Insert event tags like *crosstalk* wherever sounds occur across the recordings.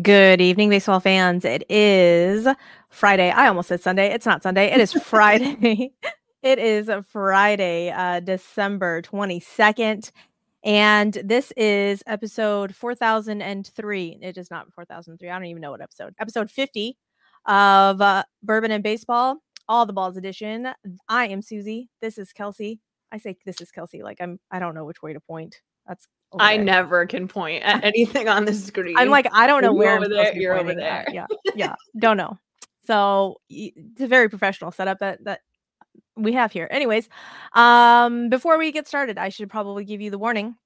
Good evening, baseball fans. It is Friday. I almost said Sunday. It's not Sunday. It is *laughs* Friday. *laughs* it is Friday, uh, December 22nd. And this is episode 4003. It is not 4003. I don't even know what episode. Episode 50 of uh, Bourbon and Baseball, All the Balls edition. I am Suzy. This is Kelsey. I say this is Kelsey. Like I'm, I don't know which way to point. That's I there. never can point at *laughs* anything on the screen. I'm like, I don't know where over there. You're over there. At. Yeah, *laughs* yeah, don't know. So it's a very professional setup that that we have here. Anyways, um, before we get started, I should probably give you the warning.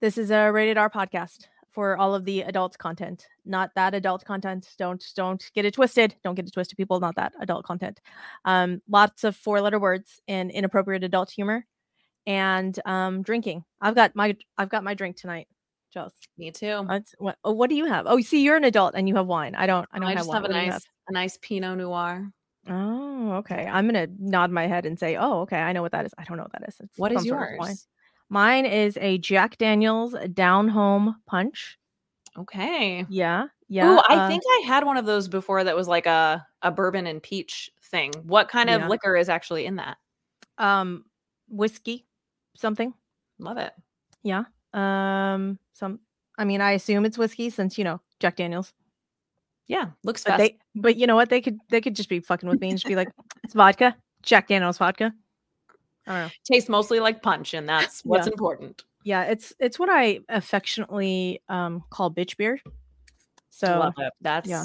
This is a rated R podcast for all of the adult content, not that adult content. Don't don't get it twisted. Don't get it twisted, people. Not that adult content. Um, lots of four letter words and inappropriate adult humor and um drinking. I've got my I've got my drink tonight. Just me too. What oh, what do you have? Oh, you see, you're an adult and you have wine. I don't I don't I have just wine. have a nice have? a nice Pinot Noir. Oh, okay. I'm gonna nod my head and say, oh, okay, I know what that is. I don't know what that is. It's what is yours? Mine is a Jack Daniels down home punch. Okay. Yeah. Yeah. Oh, I uh, think I had one of those before that was like a, a bourbon and peach thing. What kind of yeah. liquor is actually in that? Um whiskey something. Love it. Yeah. Um some I mean, I assume it's whiskey since, you know, Jack Daniels. Yeah, looks but They, but you know what? They could they could just be fucking with me and just be like, *laughs* it's vodka, Jack Daniels vodka. I don't know. Tastes mostly like punch, and that's *laughs* what's yeah. important. Yeah, it's it's what I affectionately um call bitch beer. So that's yeah.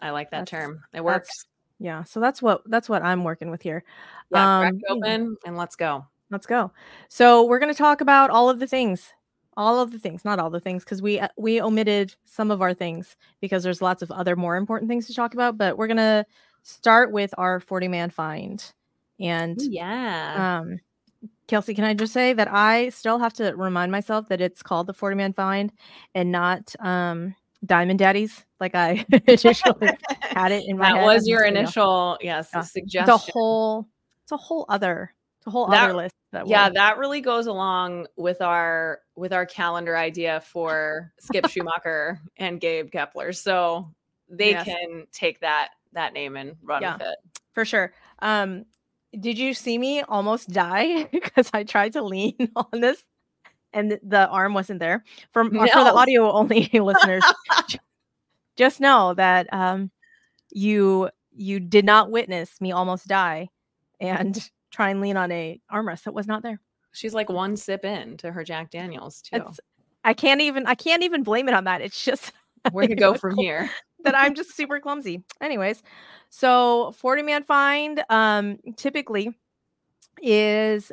I like that term. It works. Yeah, so that's what that's what I'm working with here. Yeah, um, open and let's go. Let's go. So we're going to talk about all of the things, all of the things, not all the things, because we uh, we omitted some of our things because there's lots of other more important things to talk about. But we're going to start with our 40 man find. And yeah, um, Kelsey, can I just say that I still have to remind myself that it's called the 40 man find and not um Diamond Daddies, like I *laughs* *laughs* initially had it in my that was your initial, yes, yeah. suggestion. The whole, it's a whole other a whole that, other list. That yeah, that really goes along with our with our calendar idea for Skip *laughs* Schumaker and Gabe Kapler. So they yes. can take that that name and run yeah, with it for sure. Um, did you see me almost die *laughs* because I tried to lean *laughs* on this and the arm wasn't there? For no. for the audio only listeners, just know that um, you you did not witness me almost die, and try and lean on a armrest that was not there. She's like one sip in to her Jack Daniels too. It's, I can't even I can't even blame it on that. It's just *laughs* where to go *laughs* from here. that I'm just super clumsy. Anyways, so 40 man find um typically is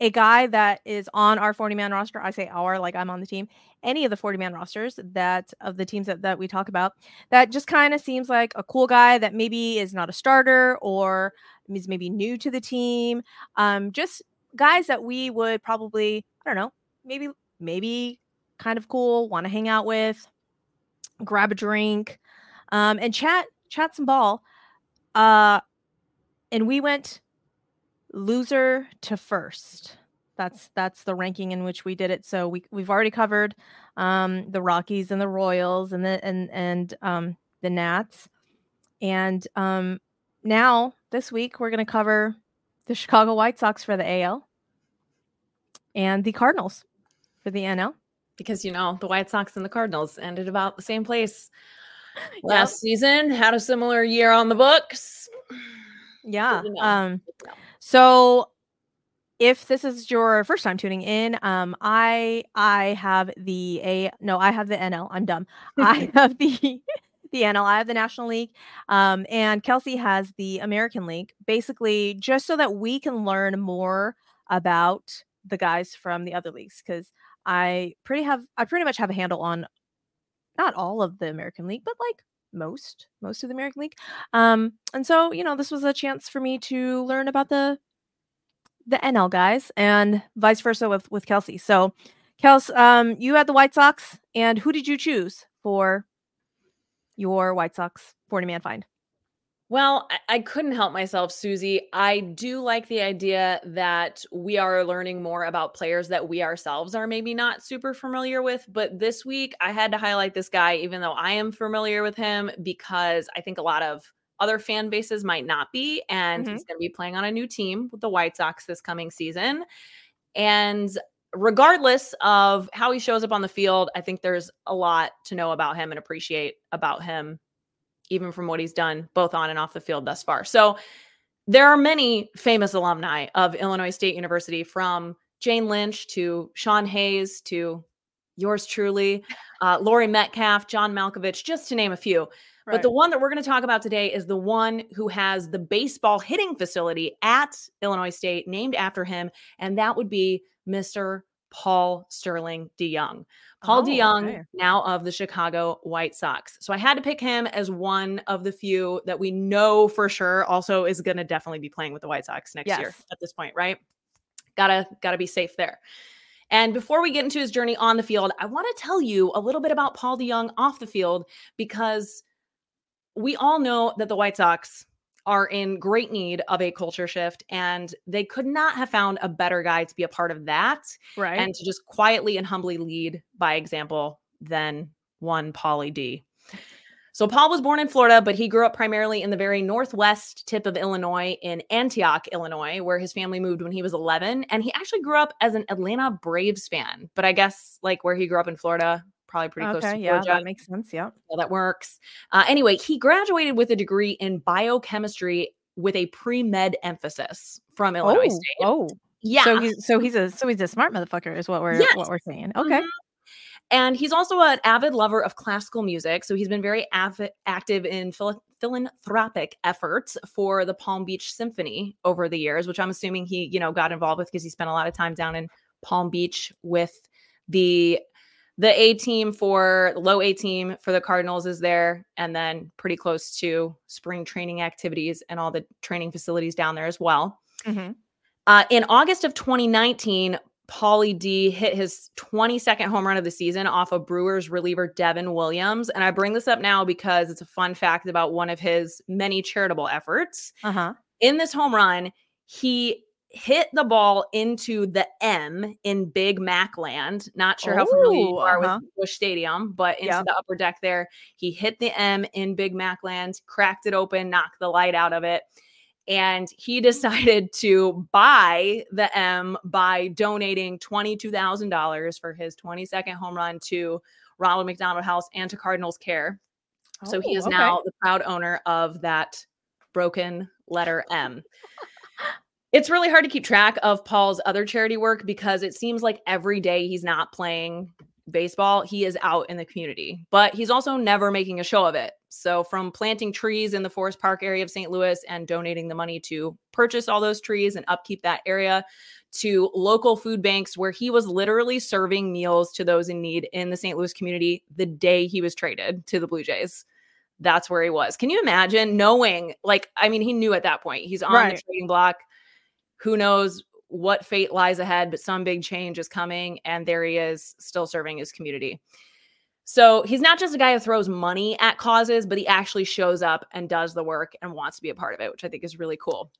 a guy that is on our 40 man roster. I say our like I'm on the team. Any of the 40 man rosters that of the teams that, that we talk about that just kind of seems like a cool guy that maybe is not a starter or is maybe new to the team. Um, just guys that we would probably, I don't know, maybe, maybe kind of cool, want to hang out with, grab a drink, um, and chat, chat some ball. Uh, and we went loser to first. That's that's the ranking in which we did it. So we we've already covered um, the Rockies and the Royals and the and and um, the Nats, and um, now this week we're going to cover the Chicago White Sox for the AL and the Cardinals for the NL. Because you know the White Sox and the Cardinals ended about the same place *sighs* last yep. season. Had a similar year on the books. Yeah. Um. So if this is your first time tuning in, um, I I have the a no, I have the NL. I'm dumb. I *laughs* have the the NL, I have the National League, um, and Kelsey has the American League. Basically, just so that we can learn more about the guys from the other leagues, because I pretty have I pretty much have a handle on not all of the American League, but like most most of the American League. Um, and so you know, this was a chance for me to learn about the the NL guys, and vice versa with with Kelsey. So, Kels, um, you had the White Sox, and who did you choose for your White Sox 40 man find? Well, I, I couldn't help myself, Suzy. I do like the idea that we are learning more about players that we ourselves are maybe not super familiar with. But this week, I had to highlight this guy, even though I am familiar with him, because I think a lot of other fan bases might not be. And Mhm. he's going to be playing on a new team with the White Sox this coming season. And regardless of how he shows up on the field, I think there's a lot to know about him and appreciate about him, even from what he's done both on and off the field thus far. So there are many famous alumni of Illinois State University from Jane Lynch to Sean Hayes to yours truly, uh, Laurie Metcalf, John Malkovich, just to name a few. But the one that we're going to talk about today is the one who has the baseball hitting facility at Illinois State named after him, and that would be Mr. Paul Sterling DeJong. Paul Oh, DeJong, okay. now of the Chicago White Sox. So I had to pick him as one of the few that we know for sure also is going to definitely be playing with the White Sox next year at this point, right? Gotta gotta be safe there. And before we get into his journey on the field, I want to tell you a little bit about Paul DeJong off the field because we all know that the White Sox are in great need of a culture shift, and they could not have found a better guy to be a part of that right. and to just quietly and humbly lead by example than one Paulie D. So Paul was born in Florida, but he grew up primarily in the very northwest tip of Illinois in Antioch, Illinois, where his family moved when he was 11. And he actually grew up as an Atlanta Braves fan. But I guess like where he grew up in Florida, probably pretty close okay, to yeah, Georgia. that makes sense. Yeah. Well, that works. Uh, anyway, he graduated with a degree in biochemistry with a pre med emphasis from Illinois oh, State. oh, Yeah. So he's so he's a so he's a smart motherfucker, is what we're Yes. what we're saying. Okay. Mhm. And he's also an avid lover of classical music. So he's been very avi- active in phil- philanthropic efforts for the Palm Beach Symphony over the years, which I'm assuming he, you know, got involved with because he spent a lot of time down in Palm Beach with the the A team for low A team for the Cardinals is there, and then pretty close to spring training activities and all the training facilities down there as well. Mhm. Uh, in August of 2019, Paulie D hit his 22nd home run of the season off of Brewers reliever Devin Williams. And I bring this up now because it's a fun fact about one of his many charitable efforts. Uh-huh. In this home run, he hit the ball into the M in Big Mac land. Not sure how familiar you Oh, are uh-huh. with Busch Stadium, but into Yeah. the upper deck there. He hit the M in Big Mac land, cracked it open, knocked the light out of it. And he *laughs* decided to buy the M by donating $22,000 for his 22nd home run to Ronald McDonald House and to Cardinals Care. So he Oh, is okay. now the proud owner of that broken letter M. It's really hard to keep track of Paul's other charity work because it seems like every day he's not playing baseball, he is out in the community, but he's also never making a show of it. So, from planting trees in the Forest Park area of St. Louis and donating the money to purchase all those trees and upkeep that area to local food banks where he was literally serving meals to those in need in the St. Louis community the day he was traded to the Blue Jays that's where he was. Can you imagine knowing, like, I mean, he knew at that point he's on the trading block. Who knows what fate lies ahead, but some big change is coming. And there he is, still serving his community. So he's not just a guy who throws money at causes, but he actually shows up and does the work and wants to be a part of it, which I think is really cool.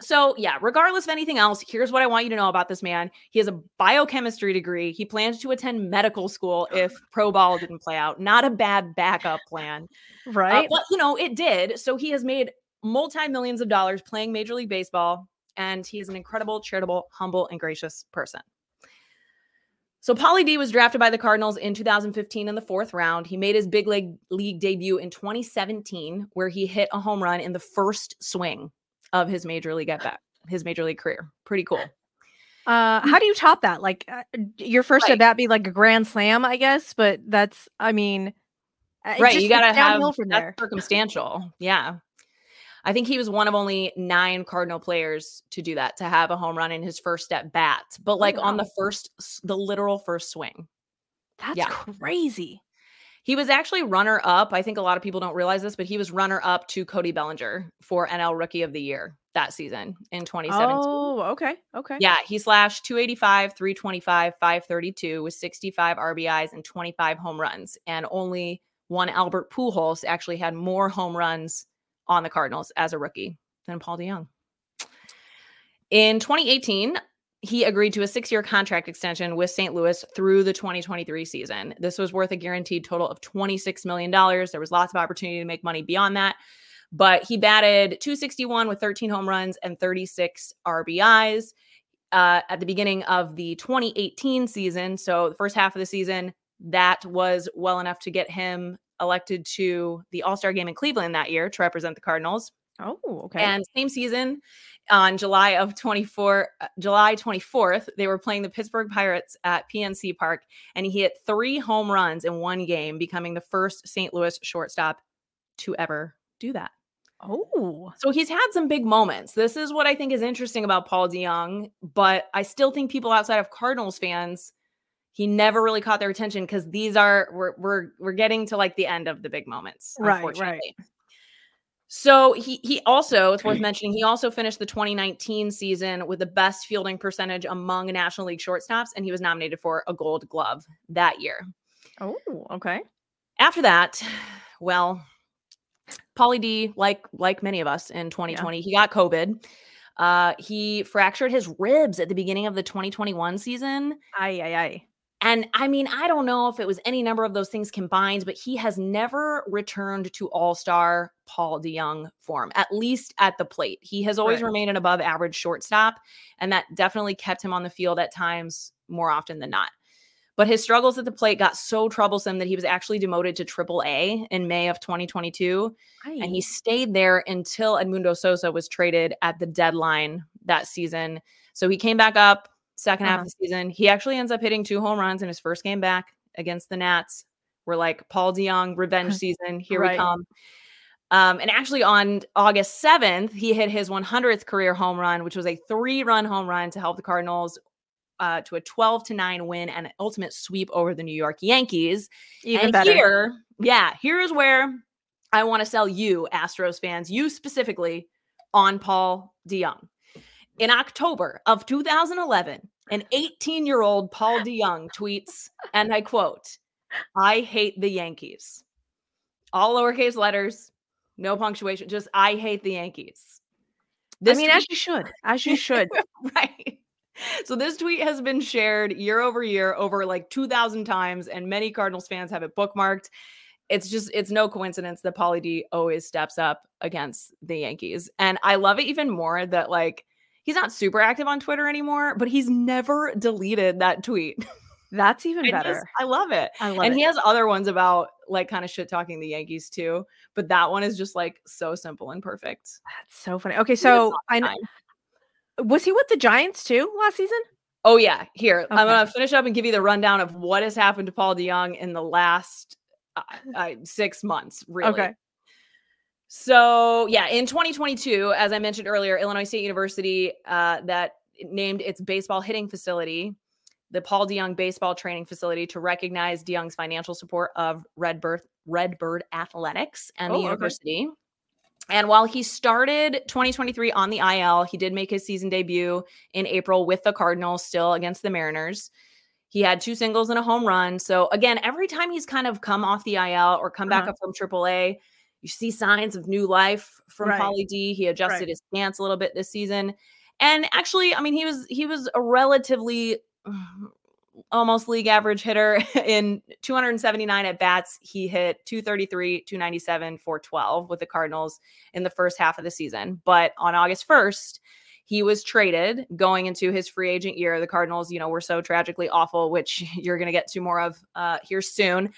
So, yeah, regardless of anything else, here's what I want you to know about this man. He has a biochemistry degree. He plans to attend medical school if pro ball didn't play out. Not a bad backup plan. Uh, Right. but you know, it did. So he has made multi millions of dollars playing Major League Baseball, and he is an incredible, charitable, humble, and gracious person. So Paulie D was drafted by the Cardinals in 2015 in the fourth round. He made his big league league debut in 2017, where he hit a home run in the first swing of his major league at bat, his major league career. Pretty cool. Uh, how do you top that? Like uh, your first Right. at bat be like a grand slam, I guess, but that's I mean, uh, right just- you gotta have from that's there. circumstantial yeah i think he was one of only nine cardinal players to do that to have a home run in his first at bat but like on wow. the first the literal first swing That's yeah. crazy. he was actually runner up i think a lot of people don't realize this but he was runner up to cody bellinger for nl rookie of the year that season in 2017 Oh, okay, okay. yeah, he slashed 285, 325, 532 with 65 RBIs and 25 home runs. And only one Albert Pujols actually had more home runs on the Cardinals as a rookie than Paul DeJong. In 2018, he agreed to a six year contract extension with St. Louis through the 2023 season. This was worth a guaranteed total of $26 million. There was lots of opportunity to make money beyond that. But he batted 261 with 13 home runs and 36 RBIs uh, at the beginning of the 2018 season. So, the first half of the season, that was well enough to get him elected to the All Star game in Cleveland that year to represent the Cardinals. Oh, okay. And same season, on July of 24 uh, July 24th, they were playing the Pittsburgh Pirates at PNC Park and he hit 3 home runs in one game, becoming the first St. Louis shortstop to ever do that. Oh. So he's had some big moments. This is what I think is interesting about Paul DeJong, but I still think people outside of Cardinals fans he never really caught their attention because these are we're we're we're getting to like the end of the big moments, Right, unfortunately. So he he also it's worth mentioning he also finished the 2019 season with the best fielding percentage among National League shortstops, and he was nominated for a Gold Glove that year. Oh, okay. After that, well, Paulie D, like like many of us in 2020, he got COVID. Uh, he fractured his ribs at the beginning of the 2021 season. Aye, aye, aye. And I mean, I don't know if it was any number of those things combined, but he has never returned to all star Paul DeJong form, at least at the plate. He has always Right. remained an above average shortstop, and that definitely kept him on the field at times more often than not. But his struggles at the plate got so troublesome that he was actually demoted to triple A in May of 2022. And he stayed there until Edmundo Sosa was traded at the deadline that season. So he came back up 2nd half Uh-huh. of the season. He actually ends up hitting two home runs in his first game back against the Nats. We're like Paul DeJong revenge *laughs* season. Here we come. Um, and actually on August 7th, he hit his 100th career home run, which was a three-run home run to help the Cardinals uh, to a 12 to 9 win and an ultimate sweep over the New York Yankees. Even and better. here, yeah, here's where I want to sell you, Astros fans, you specifically, on Paul DeJong. In October of 2011, an *laughs* 18 year old Paul DeJong tweets, and I quote, I hate the Yankees. All lowercase letters, no punctuation, just I hate the Yankees. I mean, as you should. As you *laughs* should. right. So this tweet has been shared year over year over like 2000 times and many Cardinals fans have it bookmarked. It's just it's no coincidence that Paulie D always steps up against the Yankees. And I love it even more that like he's not super active on Twitter anymore, but he's never deleted that tweet. *laughs* That's even I just- better. I love it. I love and it. he has other ones about like kind of shit talking the Yankees too, but that one is just like so simple and perfect. That's so funny. Okay, so I know. Was he with the Giants too last season? Oh yeah, here I'm gonna finish up and give you the rundown of what has happened to Paul DeJong in the last uh, uh, six months. Really. Okay. So yeah, in 2022, as I mentioned earlier, Illinois State University uh, that named its baseball hitting facility the Paul DeJong Baseball Training Facility to recognize DeJong's financial support of Redbird Redbird Athletics and Oh, the okay. university. And while he started 2023 on the IL, he did make his season debut in April with the Cardinals, still against the Mariners. He had two singles and a home run. So again, every time he's kind of come off the IL or come back Uh-huh. up from AAA, you see signs of new life from Right. Paulie D. He adjusted Right. his stance a little bit this season. And actually, I mean, he was he was a relatively *sighs* almost league average hitter *laughs* in 279 at bats. He hit 233, 297, 412 with the Cardinals in the first half of the season. But on August 1st, he was traded going into his free agent year. The Cardinals, you know, were so tragically awful, which *laughs* you're going to get to more of uh, here soon.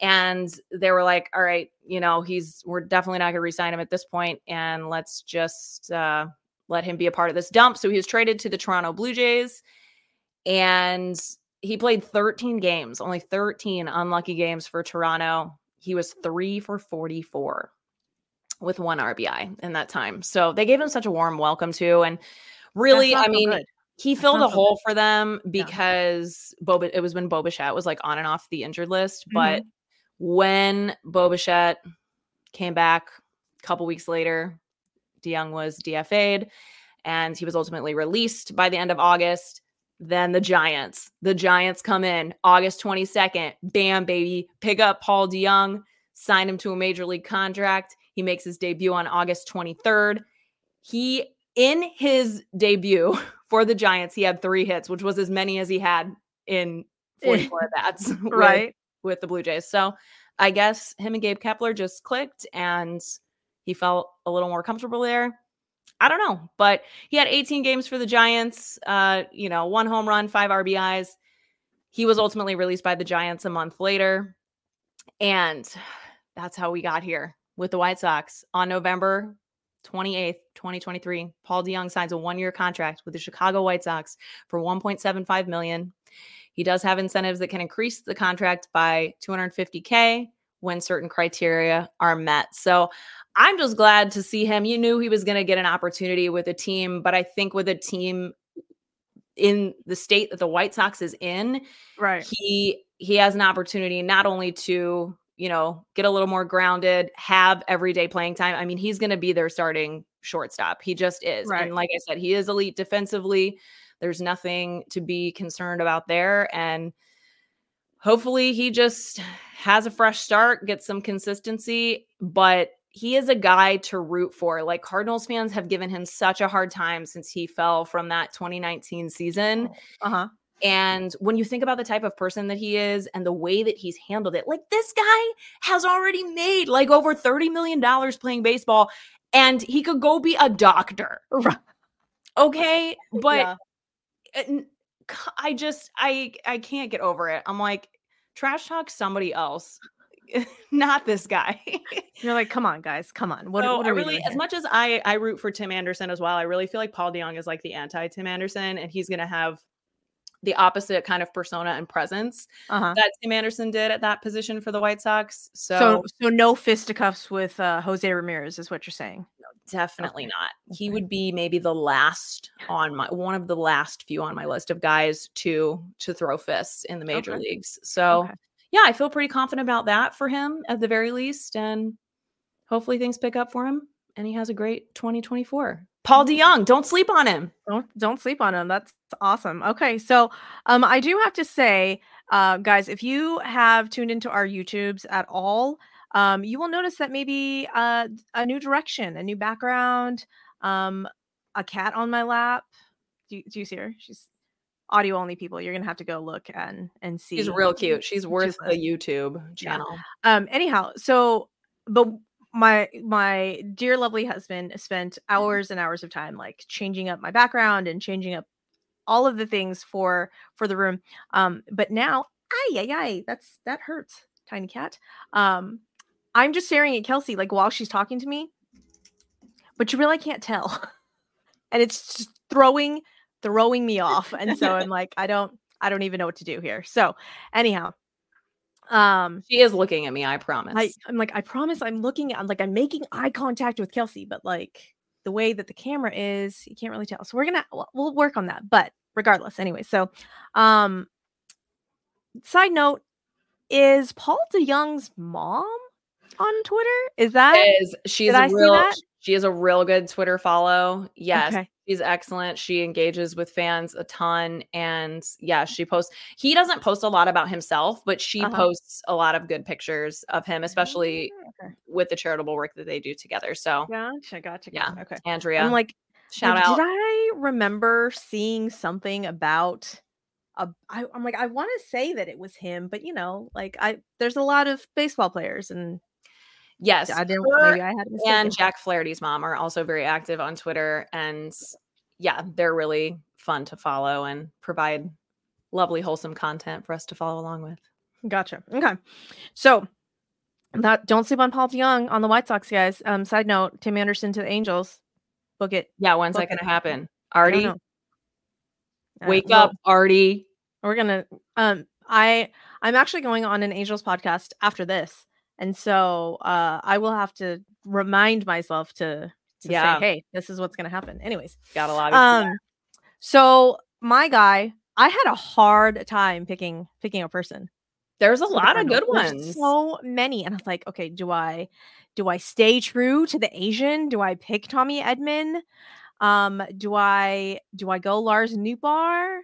And they were like, all right, you know, he's, we're definitely not going to resign him at this point, And let's just uh, let him be a part of this dump. So he was traded to the Toronto Blue Jays. And he played 13 games, only 13 unlucky games for Toronto. He was three for 44 with one RBI in that time. So they gave him such a warm welcome too. And really, I mean, good. he filled a hole for them because Boba, it was when Bo Bichette was like on and off the injured list. But when Boba came back a couple weeks later, DeJong was DFA'd and he was ultimately released by the end of August. Then the Giants, the Giants come in August 22nd. Bam, baby. Pick up Paul DeJong, sign him to a major league contract. He makes his debut on August 23rd. He, in his debut *laughs* for the Giants, he had three hits, which was as many as he had in 44 eh. at bats. *laughs* right. With the Blue Jays. So I guess him and Gabe Kapler just clicked and he felt a little more comfortable there. I don't know, but he had 18 games for the Giants, uh, you know, one home run, five RBIs. He was ultimately released by the Giants a month later. And that's how we got here with the White Sox on November 28th, 2023. Paul DeJong signs a one-year contract with the Chicago White Sox for 1.75 million. He does have incentives that can increase the contract by 250K when certain criteria are met. So I'm just glad to see him. You knew he was going to get an opportunity with a team, but I think with a team in the state that the White Sox is in, right. he he has an opportunity not only to, you know, get a little more grounded, have everyday playing time. I mean, he's going to be their starting shortstop. He just is. Right. And like I said, he is elite defensively. There's nothing to be concerned about there. And hopefully he just has a fresh start, gets some consistency, but he is a guy to root for. Like Cardinals fans have given him such a hard time since he fell from that 2019 season. Uh-huh. And when you think about the type of person that he is and the way that he's handled it, like this guy has already made like over $30 million playing baseball and he could go be a doctor. Okay. *laughs* But Yeah. I just I I can't get over it. I'm like trash talk somebody else, *laughs* not this guy. *laughs* You're like, come on, guys, come on. What, so what I are we really, doing as much as I I root for Tim Anderson as well, I really feel like Paul DeJong is like the anti Tim Anderson, and he's gonna have the opposite kind of persona and presence uh-huh. that Tim Anderson did at that position for the White Sox. So, So, so no fisticuffs with uh, Jose Ramirez is what you're saying. definitely Okay. not. He Okay. would be maybe the last on my one of the last few on my list of guys to to throw fists in the major Okay. leagues. So yeah, I feel pretty confident about that for him at the very least. And hopefully things pick up for him and he has a great 2024. Paul DeJong, don't sleep on him. Don't don't sleep on him. That's awesome. Okay, so um, I do have to say, uh, guys, if you have tuned into our YouTubes at all, um, you will notice that maybe uh, a new direction, a new background, um, a cat on my lap. Do you, do you see her? She's audio only people. You're gonna have to go look and and see. She's real cute. She's worth us. the YouTube Yeah. channel. um anyhow so but my my dear lovely husband spent hours and hours of time like changing up my background and changing up all of the things for for the room um but now ay ay ay that's that hurts tiny cat um i'm just staring at kelsey like while she's talking to me but you really can't tell *laughs* and it's just throwing throwing me off and so i'm *laughs* like i don't i don't even know what to do here. So anyhow um She is looking at me, I promise. I, I'm like, I promise I'm looking at, I'm like, I'm making eye contact with Kelsey, but like the way that the camera is, you can't really tell. So we're gonna, we'll, we'll work on that. But regardless, anyway. So, um, side note, is Paul DeJong's mom on Twitter? Is that is she's Did I a real that? she is a real good Twitter follow. Yes. Okay. She's excellent. She engages with fans a ton. And yeah, she posts. He doesn't post a lot about himself, but she Uh-huh. posts a lot of good pictures of him, especially Ah, okay. with the charitable work that they do together. So Gotcha, gotcha, Yeah. Okay. Andrea, I'm like, shout like, out. Did I remember seeing something about a I, I'm like, I want to say that it was him, but you know, like I there's a lot of baseball players and yes. I didn't her maybe I had and Jack Flaherty's mom are also very active on Twitter. And yeah, they're really fun to follow and provide lovely, wholesome content for us to follow along with. Gotcha. Okay. So that don't sleep on Paul DeJong on the White Sox, guys. Um, side note, Tim Anderson to the Angels. Book it. Yeah, when's that Book going it. to happen? Artie. Uh, wake well, up, Artie. We're gonna um I I'm actually going on an Angels podcast after this. And so uh I will have to remind myself to, to Yeah. say, hey, this is what's gonna happen. Anyways. Got a lot of Um so my guy, I had a hard time picking picking a person. There's a lot of good. There's ones. So many. And I was like, okay, do I do I stay true to the Asian? Do I pick Tommy Edman? Um, do I do I go Lars Nootbaar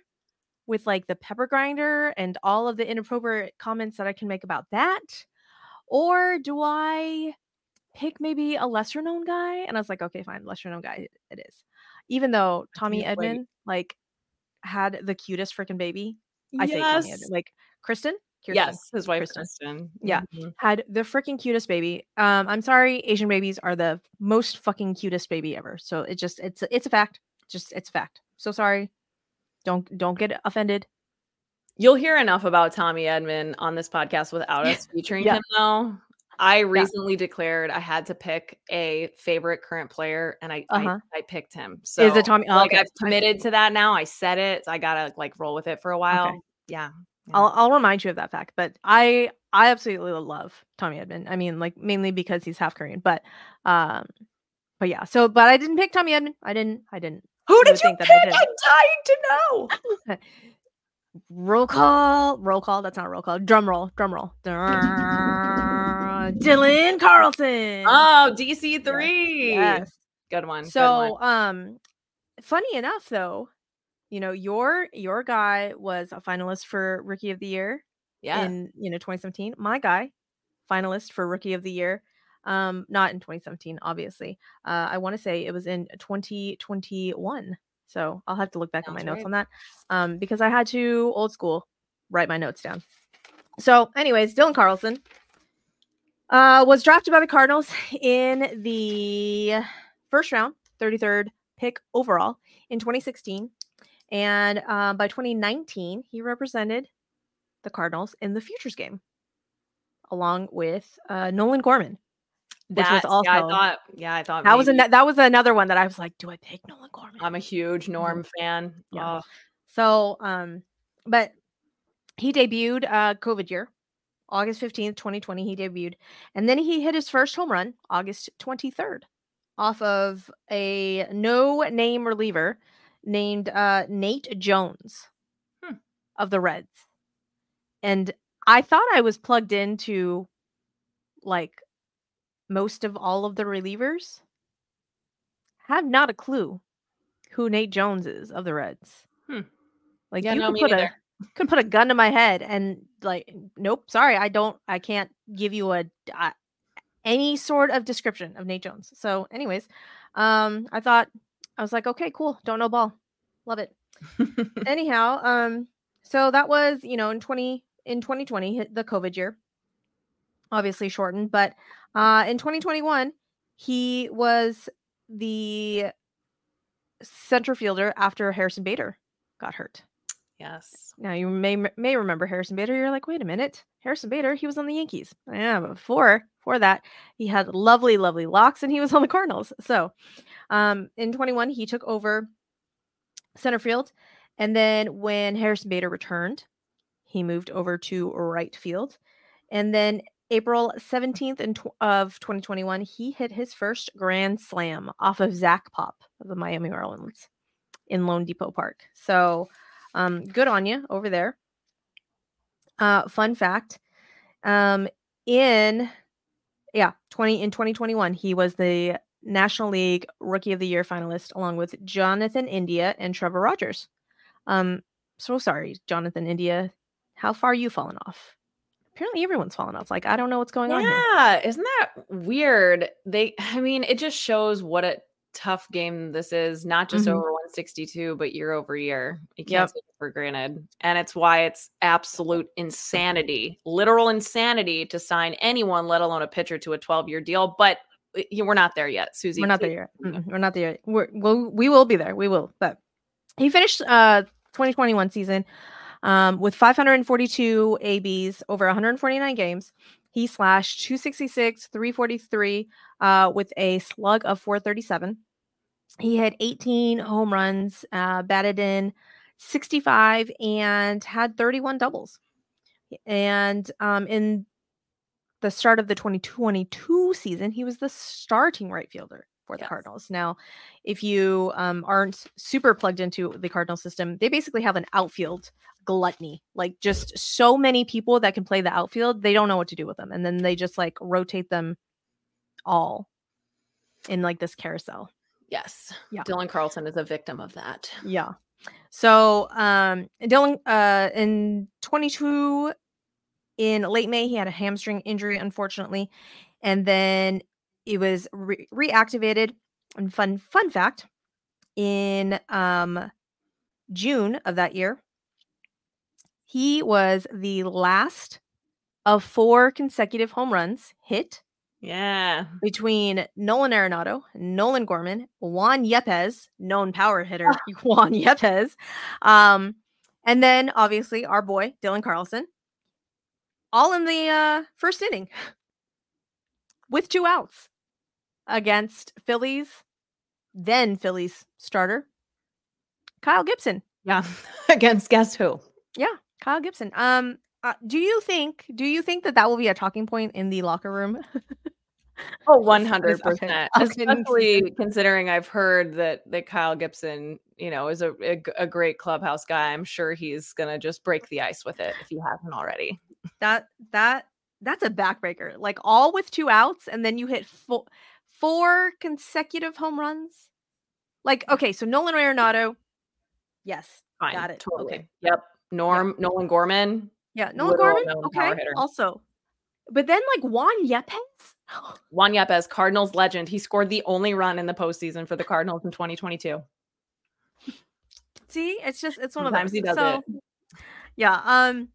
with like the pepper grinder and all of the inappropriate comments that I can make about that? Or do I pick maybe a lesser known guy, and I was like, okay, fine, lesser known guy it is. Even though Tommy. Edman like had the cutest freaking baby. I say Tommy Edman, like Kristen. Kirsten, yes, his wife Kristen. Kristen. Yeah. Mhm. had the freaking cutest baby. Um, I'm sorry, Asian babies are the most fucking cutest baby ever. So it just it's a- it's a fact. Just it's a fact. So sorry. Don't don't get offended. You'll hear enough about Tommy Edman on this podcast without *laughs* us featuring Yeah. him, though. I recently declared I had to pick a favorite current player, and I Uh-huh. I, I picked him. So Is it Tommy? oh, like okay. I've committed to that now. I said it. So I gotta like roll with it for a while. Yeah. I'll I'll remind you of that fact. But I I absolutely love Tommy Edman. I mean, like mainly because he's half Korean. But um, but yeah. So but I didn't pick Tommy Edman. I didn't. I didn't. Who did you think pick? I'm dying to know. *laughs* Roll call. Roll call. That's not a roll call. Drum roll. Drum roll. Dylan Carlson. Oh, DC three. yes. Good one. good one. So, um, funny enough, though, you know your your guy was a finalist for Rookie of the Year yeah, in you know 2017. My guy, finalist for Rookie of the Year, um, not in 2017, obviously. Uh, I want to say it was in 2021. So I'll have to look back at my Sounds notes right. on that, um, because I had to old school write my notes down. So, anyways, Dylan Carlson uh, was drafted by the Cardinals in the first round, 33rd pick overall in 2016. And uh, by 2019, he represented the Cardinals in the Futures game along with uh, Nolan Gorman, which was also yeah, I thought. Yeah, I thought that was maybe. an- that was another one that I was like, do I pick Nolan Gorman? I'm a huge Norm fan. Yeah. Oh, So, um, but he debuted uh COVID year, August 15th, 2020. He debuted, and then he hit his first home run August 23rd off of a no name reliever named uh Nate Jones Hmm. of the Reds. And I thought I was plugged into like most of all of the relievers. Have not a clue who Nate Jones is of the Reds. Hmm. Like Yeah, you no, could me put a neither. Could put a gun to my head and like nope, sorry, I don't I can't give you a uh, any sort of description of Nate Jones. So anyways, um I thought I was like, okay, cool, don't know ball. Love it. *laughs* Anyhow, um so that was, you know, in 20 in 2020 the COVID year. Obviously shortened, but uh in 2021 he was the center fielder after Harrison Bader got hurt. Yes. Now you may may remember Harrison Bader. You're like, wait a minute, Harrison Bader. He was on the Yankees. Yeah, but before before that, he had lovely, lovely locks, and he was on the Cardinals. So, um, in 21, he took over center field, and then when Harrison Bader returned, he moved over to right field, and then April 17th in tw- of 2021, he hit his first grand slam off of Zach Pop of the Miami Marlins in loanDepot Park. So, um, good on you over there. Uh, fun fact, um, in yeah, 20 in 2021, he was the National League Rookie of the Year finalist along with Jonathan India and Trevor Rogers. Um, so sorry, Jonathan India. How far you fallen off? Apparently, everyone's fallen off. Like, I don't know what's going on. Yeah, isn't that weird? They, I mean, it just shows what a tough game this is, not just Mhm. over 162, but year over year. You can't Yep. take it for granted. And it's why it's absolute insanity, literal insanity to sign anyone, let alone a pitcher, to a 12 year deal. But uh, we're not there yet, Suzy. We're not there yet. Mm-mm, We're not there yet. We're, we'll, we will be there. We will. But he finished uh 2021 season um, with 542 ABs over 149 games. He slashed 266, 343 uh, with a slug of 437. He had 18 home runs, uh, batted in 65, and had 31 doubles. And um, in the start of the 2022 season, he was the starting right fielder for the Yes. Cardinals. Now, if you um, aren't super plugged into the Cardinal system, they basically have an outfield gluttony. Like just so many people that can play the outfield, they don't know what to do with them, and then they just like rotate them all in like this carousel. Yes. Yeah. Dylan Carlson is a victim of that. Yeah. So um Dylan uh in 22 in late May he had a hamstring injury unfortunately and then it was re- reactivated. And fun fun fact, in um, June of that year, he was the last of four consecutive home runs hit Yeah. between Nolan Arenado, Nolan Gorman, Juan Yepez, known power hitter *laughs* *laughs* Juan Yepez, um, and then obviously our boy Dylan Carlson, all in the uh, first inning *laughs* with two outs against Phillies, then Phillies starter Kyle Gibson. Yeah. Against guess who? Yeah, Kyle Gibson. Um, uh, do you think? Do you think that that will be a talking point in the locker room? Oh, *laughs* This- one this hundred percent. *laughs* Especially considering I've heard that that Kyle Gibson, you know, is a a great clubhouse guy. I'm sure he's gonna just break the ice with it if he hasn't already. that that that's a backbreaker. Like all with two outs, and then you hit four four consecutive home runs. Like okay, so Nolan Arenado, yes, Fine. Got it. Totally. Okay. Yep. Norm Nolan Gorman. yeah, Nolan Gorman, okay, also, but then like Juan Yepez. *gasps* Juan Yepez, Cardinals legend. He scored the only run in the postseason for the Cardinals in 2022. See, it's just it's one Sometimes of he those. does so, yeah. Um,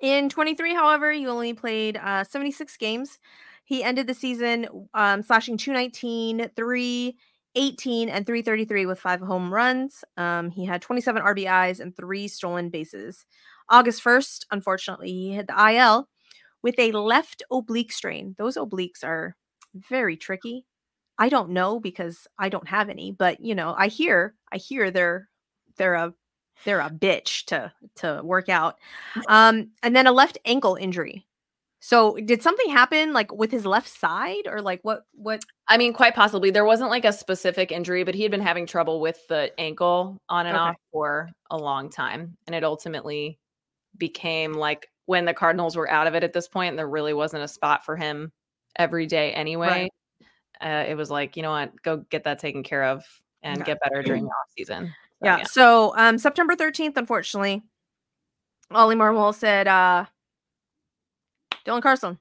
in 23, however, he only played uh 76 games. He ended the season um slashing 219, 318, and 333 with five home runs. Um, he had 27 RBIs and three stolen bases. August 1st, unfortunately, he hit the IL with a left oblique strain. Those obliques are very tricky. I don't know because I don't have any, but you know, I hear I hear they're they're a they're a bitch to to work out. Um and then a left ankle injury. So did something happen like with his left side or like what what I mean, quite possibly. There wasn't like a specific injury, but he had been having trouble with the ankle on and Okay. off for a long time. And it ultimately became like when the Cardinals were out of it at this point, and there really wasn't a spot for him every day anyway. Uh, it was like, you know what, go get that taken care of and Yeah. get better during the off season. So, yeah. So um September 13th, unfortunately, Ollie Marmol said uh Dylan Carlson,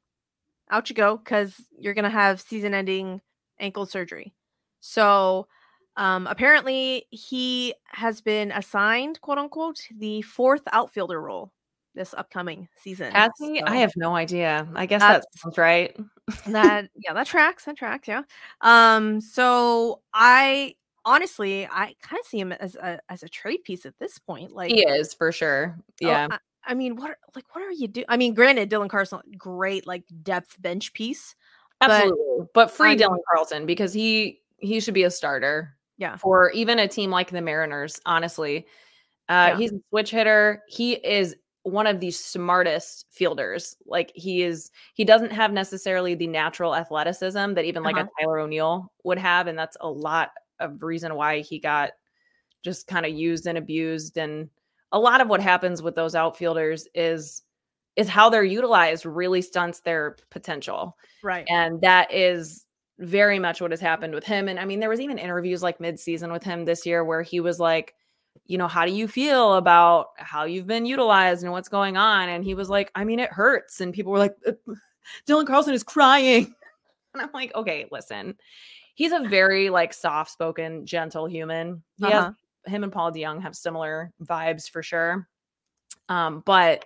out you go, because you're gonna have season ending ankle surgery. So um apparently he has been assigned, quote unquote, the fourth outfielder role this upcoming season. So I have no idea. I guess that That's- sounds right. *laughs* that yeah, that tracks, that tracks, yeah. Um, so I honestly I kind of see him as a as a trade piece at this point. Like He is for sure. Oh, Yeah. I, I mean, what like what are you do? I mean, granted, Dylan Carlson, great like depth bench piece. but Absolutely. But free I'm- Dylan Carlson because he he should be a starter. Yeah. For even a team like the Mariners, honestly. Uh Yeah. he's a switch hitter. He is one of the smartest fielders. Like he is he doesn't have necessarily the natural athleticism that even like Uh-huh. a Tyler O'Neill would have and that's a lot of reason why he got just kind of used and abused and a lot of what happens with those outfielders is is how they're utilized really stunts their potential Right. and that is very much what has happened with him and i mean there was even interviews like mid-season with him this year where he was like you know how do you feel about how you've been utilized and what's going on? And he was like i mean it hurts. And people were like "Uh, dylan carlson is crying. *laughs* And i'm like okay listen he's a very like soft-spoken gentle human. He has Uh-huh. him and paul dejong have similar vibes for sure. Um but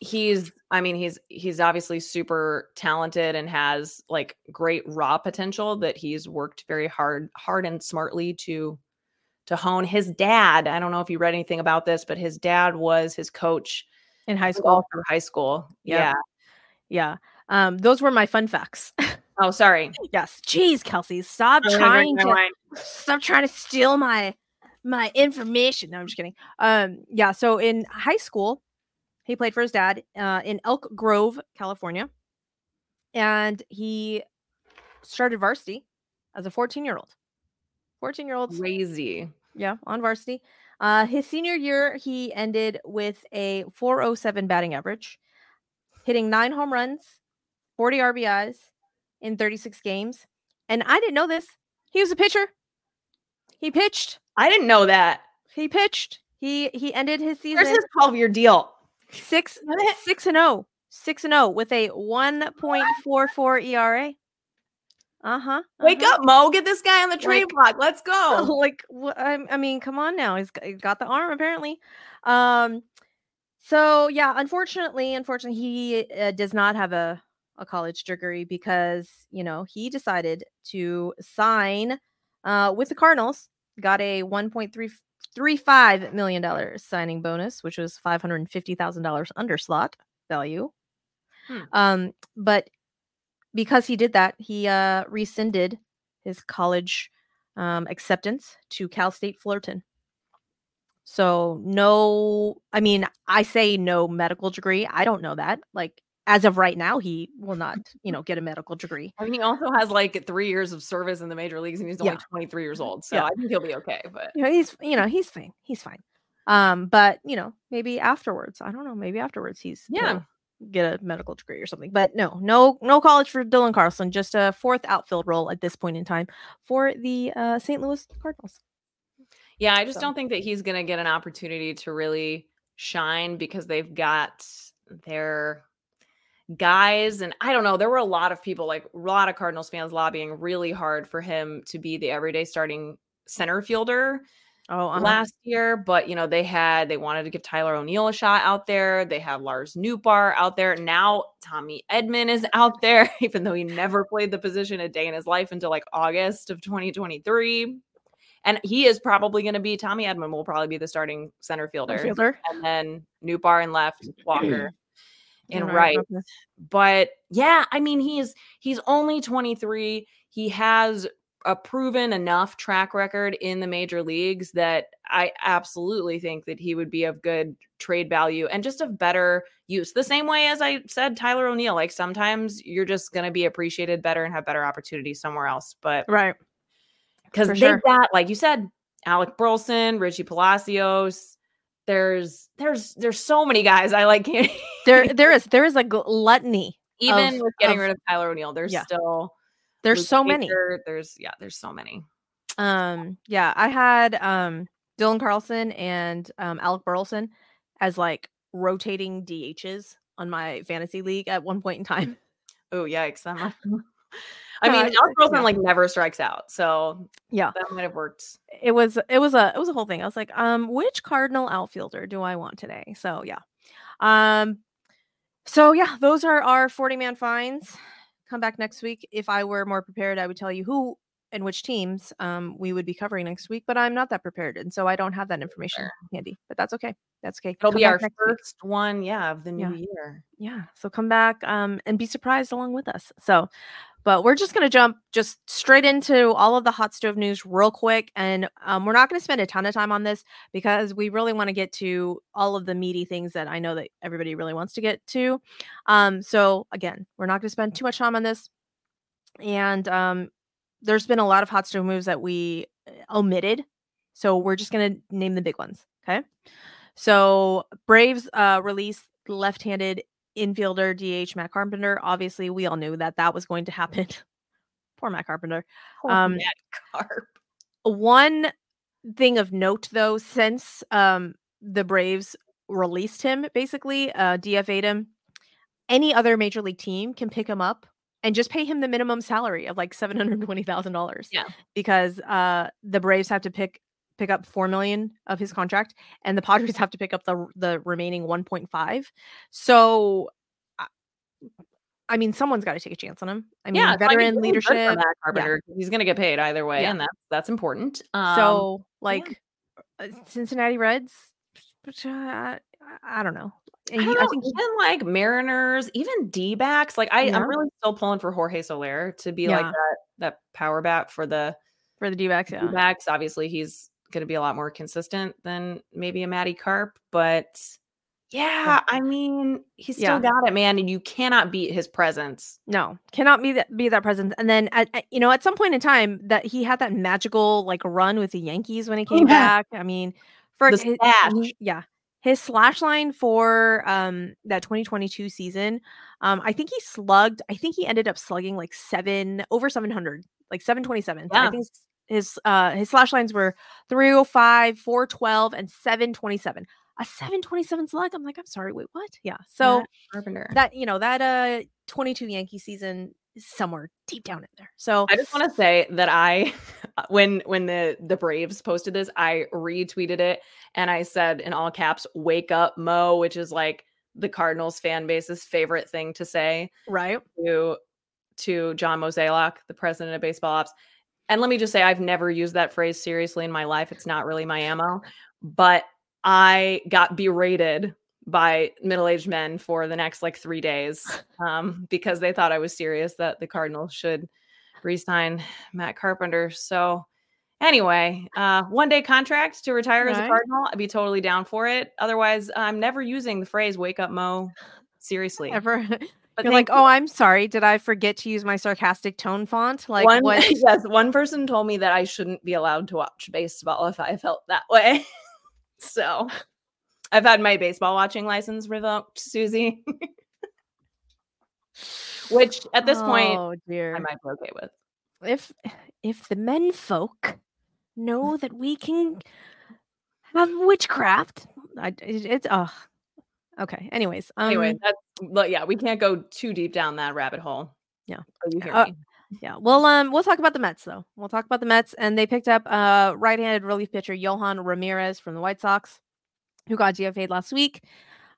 he's i mean he's he's obviously super talented and has like great raw potential that he's worked very hard hard and smartly to to hone his dad i don't know if you read anything about this but his dad was his coach In high school. through high school yeah Yeah. Um, those were my fun facts. *laughs* oh sorry yes. Jeez, Kelsey, stop I'm trying to wine. stop trying to steal my my information. No, I'm just kidding. Um, yeah. So in high school, he played for his dad uh, in Elk Grove, California, and he started varsity as a 14 year old. 14 year old, crazy yeah, on varsity. Uh, his senior year, he ended with a 407 batting average, hitting nine home runs, 40 RBIs in 36 games. And I didn't know this. He was a pitcher. He pitched. i didn't know that He pitched. He he ended his where's season his 12 year deal six six and oh. Six and oh with a 1.44 ERA. Uh-huh. Wake uh-huh. up, Mo. Get this guy on the trade Like- block. Let's *laughs* go. like I, I mean come on now he's he's got the arm apparently um so yeah unfortunately unfortunately he uh, does not have a a college degree because you know he decided to sign uh with the cardinals got a 1.335 million dollars signing bonus which was $550000 under slot value Hmm. um but because he did that he uh rescinded his college um, acceptance to Cal State Fullerton. So no, I mean, I say no medical degree. I don't know that. Like as of right now, he will not, you know, get a medical degree. I mean, he also has like three years of service in the major leagues, and he's only Yeah. 23 years old. So Yeah. I think he'll be okay. But You know, he's, you know, he's fine. He's fine. Um, but you know, maybe afterwards, I don't know. Maybe afterwards, he's Yeah. he'll get a medical degree or something. But no, no, no college for Dylan Carlson. Just a fourth outfield role at this point in time for the uh, St. Louis Cardinals. yeah, I just So- don't think that he's going to get an opportunity to really shine because they've got their guys. And I don't know, there were a lot of people, like a lot of Cardinals fans lobbying really hard for him to be the everyday starting center fielder. Oh, uh-huh. last year, but you know, they had they wanted to give Tyler O'Neill a shot out there. They have Lars Nootbaar out there. Now Tommy Edman is out there, *laughs* even though he never played the position a day in his life until like August of 2023. And he is probably going to be Tommy Edman will probably be the starting center fielder. fielder. And then Nootbaar in left, Walker in Right, right but yeah i mean he's he's only 23 he has a proven enough track record in the major leagues that i absolutely think that he would be of good trade value and just of better use the same way as i said tyler o'neill like sometimes you're just going to be appreciated better and have better opportunities somewhere else but Right. because they've sure. got like you said alec burleson richie palacios there's there's there's so many guys i like can't There, there *laughs* is, there is a gluttony. even of- with getting of- rid of Tyler O'Neill, there's Yeah. still There's Luke so many. There's yeah, there's so many. Um, yeah, I had um Dylan Carlson and um Alec Burleson as like rotating DHs on my fantasy league at one point in time. Oh yikes! That might... *laughs* *laughs* I mean, Uh, Alex Wilson yeah. like never strikes out, so Yeah. that might have worked. It was it was a it was a whole thing. I was like, um, which Cardinal outfielder do I want today? So yeah. Um so yeah, those are our 40 man finds. Come back next week. If I were more prepared, I would tell you who and which teams um we would be covering next week, but I'm not that prepared, and so I don't have that information handy. But that's okay. That's okay. It'll Come be our next week. first one, yeah, of the new Yeah. year. yeah so come back um and be surprised along with us so but we're just going to jump just straight into all of the hot stove news real quick and um, we're not going to spend a ton of time on this because we really want to get to all of the meaty things that i know that everybody really wants to get to um so again we're not going to spend too much time on this and um there's been a lot of hot stove moves that we uh, omitted so we're just going to name the big ones okay so braves uh released left-handed infielder DH Matt Carpenter. Obviously, we all knew that that was going to happen. *laughs* Poor Matt Carpenter. Poor Um, Matt Carp. One thing of note, though, since um, the Braves released him, basically uh, DFA'd him, any other major league team can pick him up and just pay him the minimum salary of like seven hundred twenty thousand dollars. Yeah. because uh, the Braves have to pick pick up four million of his contract, and the Padres *laughs* have to pick up the the remaining one point five. So, I- mean, someone's got to take a chance on him. I mean, yeah, so I mean, veteran leadership. Matt Carpenter. He's going to get paid either way, Yeah. and that's that's important. Um, so, like, uh, Cincinnati Reds. uh, I, don't know. I, And don't I think even like Mariners, even D backs. Like I, Yeah. I'm really still pulling for Jorge Soler to be Yeah. like that that power bat for the for the D-backs, yeah. backs. Obviously, he's going to be a lot more consistent than maybe a Matty Carp, but yeah, I mean, he's still Yeah. got it, man, and you cannot beat his presence. No, cannot be that be that presence. And then at, at- you know, at some point in time, that he had that magical like run with the Yankees when he oh, came Yeah. back. I mean, for The his, yeah, his slash line for um that 2022 season, um, I think he slugged. I think he ended up slugging like seven over 700, like 727. I Yeah. think his uh his slash lines were 305, 412, and 727. A 727 slug. I'm like, I'm sorry, wait, what? Yeah. So Matt Carpenter. that you know that uh 22 Yankee season somewhere deep down in there. So I just want to say that I *laughs* when when the the Braves posted this, I retweeted it and I said in all caps, "Wake up, Mo," which is like the Cardinals fan base's favorite thing to say right to to John Mozeliak, the president of baseball ops. And let me just say, I've never used that phrase seriously in my life. It's not really my ammo, but I got berated by middle-aged men for the next like three days *laughs* um, because they thought I was serious that the Cardinals should re-sign Matt Carpenter. So anyway, uh, one day contract to retire as a Cardinal. I'd be totally down for it. Otherwise, I'm never using the phrase "wake up, Mo." Seriously, ever. *laughs* But You're like, oh, I'm sorry. Did I forget to use my sarcastic tone font? Like, one, what? *laughs* yes, one person told me that I shouldn't be allowed to watch baseball if I felt that way. so I've had my baseball watching license revoked, Suzy. *laughs* Which at this oh, point, dear. I might be okay with. If if the men folk know *laughs* that we can have witchcraft, I, it, it's oh okay. Anyways, um, anyway, that's but yeah, we can't go too deep down that rabbit hole. Yeah, you hear uh, me? Yeah. Well, um, we'll talk about the Mets though. We'll talk about the Mets, and they picked up uh right-handed relief pitcher Johan Ramirez from the White Sox who got DFA'd last week.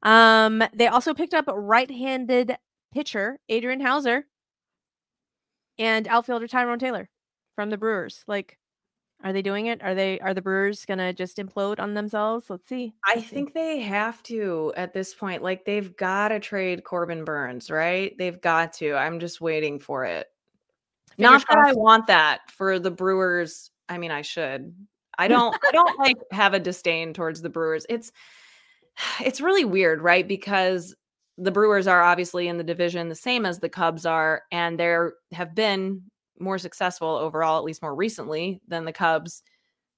Um, they also picked up right-handed pitcher Adrian Houser and outfielder Tyrone Taylor from the Brewers. Like, are they doing it? Are they are the Brewers gonna just implode on themselves? Let's see. Let's I think see. they have to at this point. Like they've got to trade Corbin Burnes, right? They've got to. I'm just waiting for it. Fingers Not that I want that for the Brewers. I mean, I should. I don't I don't like have a disdain towards the Brewers. It's *sighs* it's really weird, right? Because the Brewers are obviously in the division the same as the Cubs are and there have been more successful overall at least more recently than the Cubs.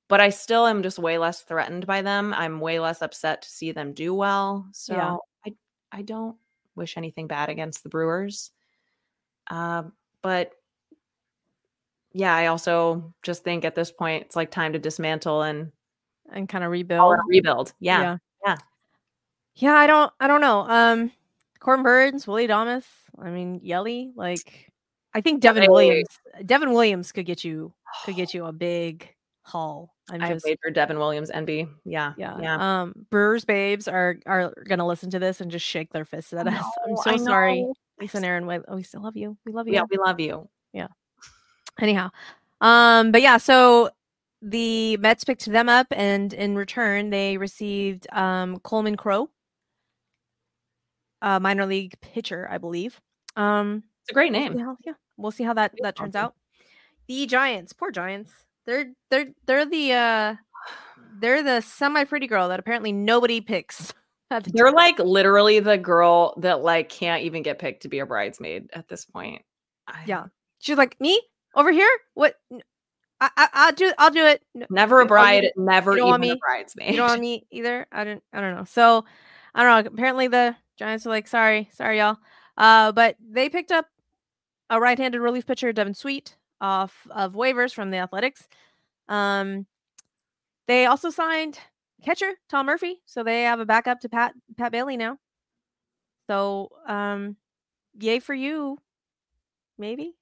But I still am just way less threatened by them. I'm way less upset to see them do well. So yeah. I I don't wish anything bad against the Brewers. Uh, but yeah, I also just think at this point it's like time to dismantle and and kind of rebuild. Rebuild. Yeah. yeah. Yeah. Yeah, I don't I don't know. Um Corbin Burnes, Willy Adames, I mean Yelly, like I think Devin. Williams Devin Williams could get you could get you a *sighs* big haul. I'm I just, Devin Williams NB. Yeah. Yeah. Yeah. Um Brewers babes are are gonna listen to this and just shake their fists at us. *laughs* I'm so sorry. Lisa and Aaron, we still love you. We love you. Yeah, we love you. Yeah. Anyhow, um, but yeah, so the Mets picked them up, and in return, they received um, Coleman Crow, a minor league pitcher, I believe. Um, it's a great name. Yeah, yeah. We'll see how that that turns out. The Giants, poor Giants. They're they're they're the uh they're the semi pretty girl that apparently nobody picks. *laughs* The they're time. like literally the girl that like can't even get picked to be a bridesmaid at this point. I... Yeah. She's like, me? Over here? What? I, I will do I'll do it. Never a bride, never you even me. a bridesmaid. You don't want me *laughs* either. I don't I don't know. So I don't know. Apparently the Giants are like, sorry, sorry y'all. Uh, but they picked up a right-handed relief pitcher, Devin Sweet, off of waivers from the Athletics. Um, they also signed catcher Tom Murphy, so they have a backup to Pat Pat Bailey now. So um, yay for you, maybe.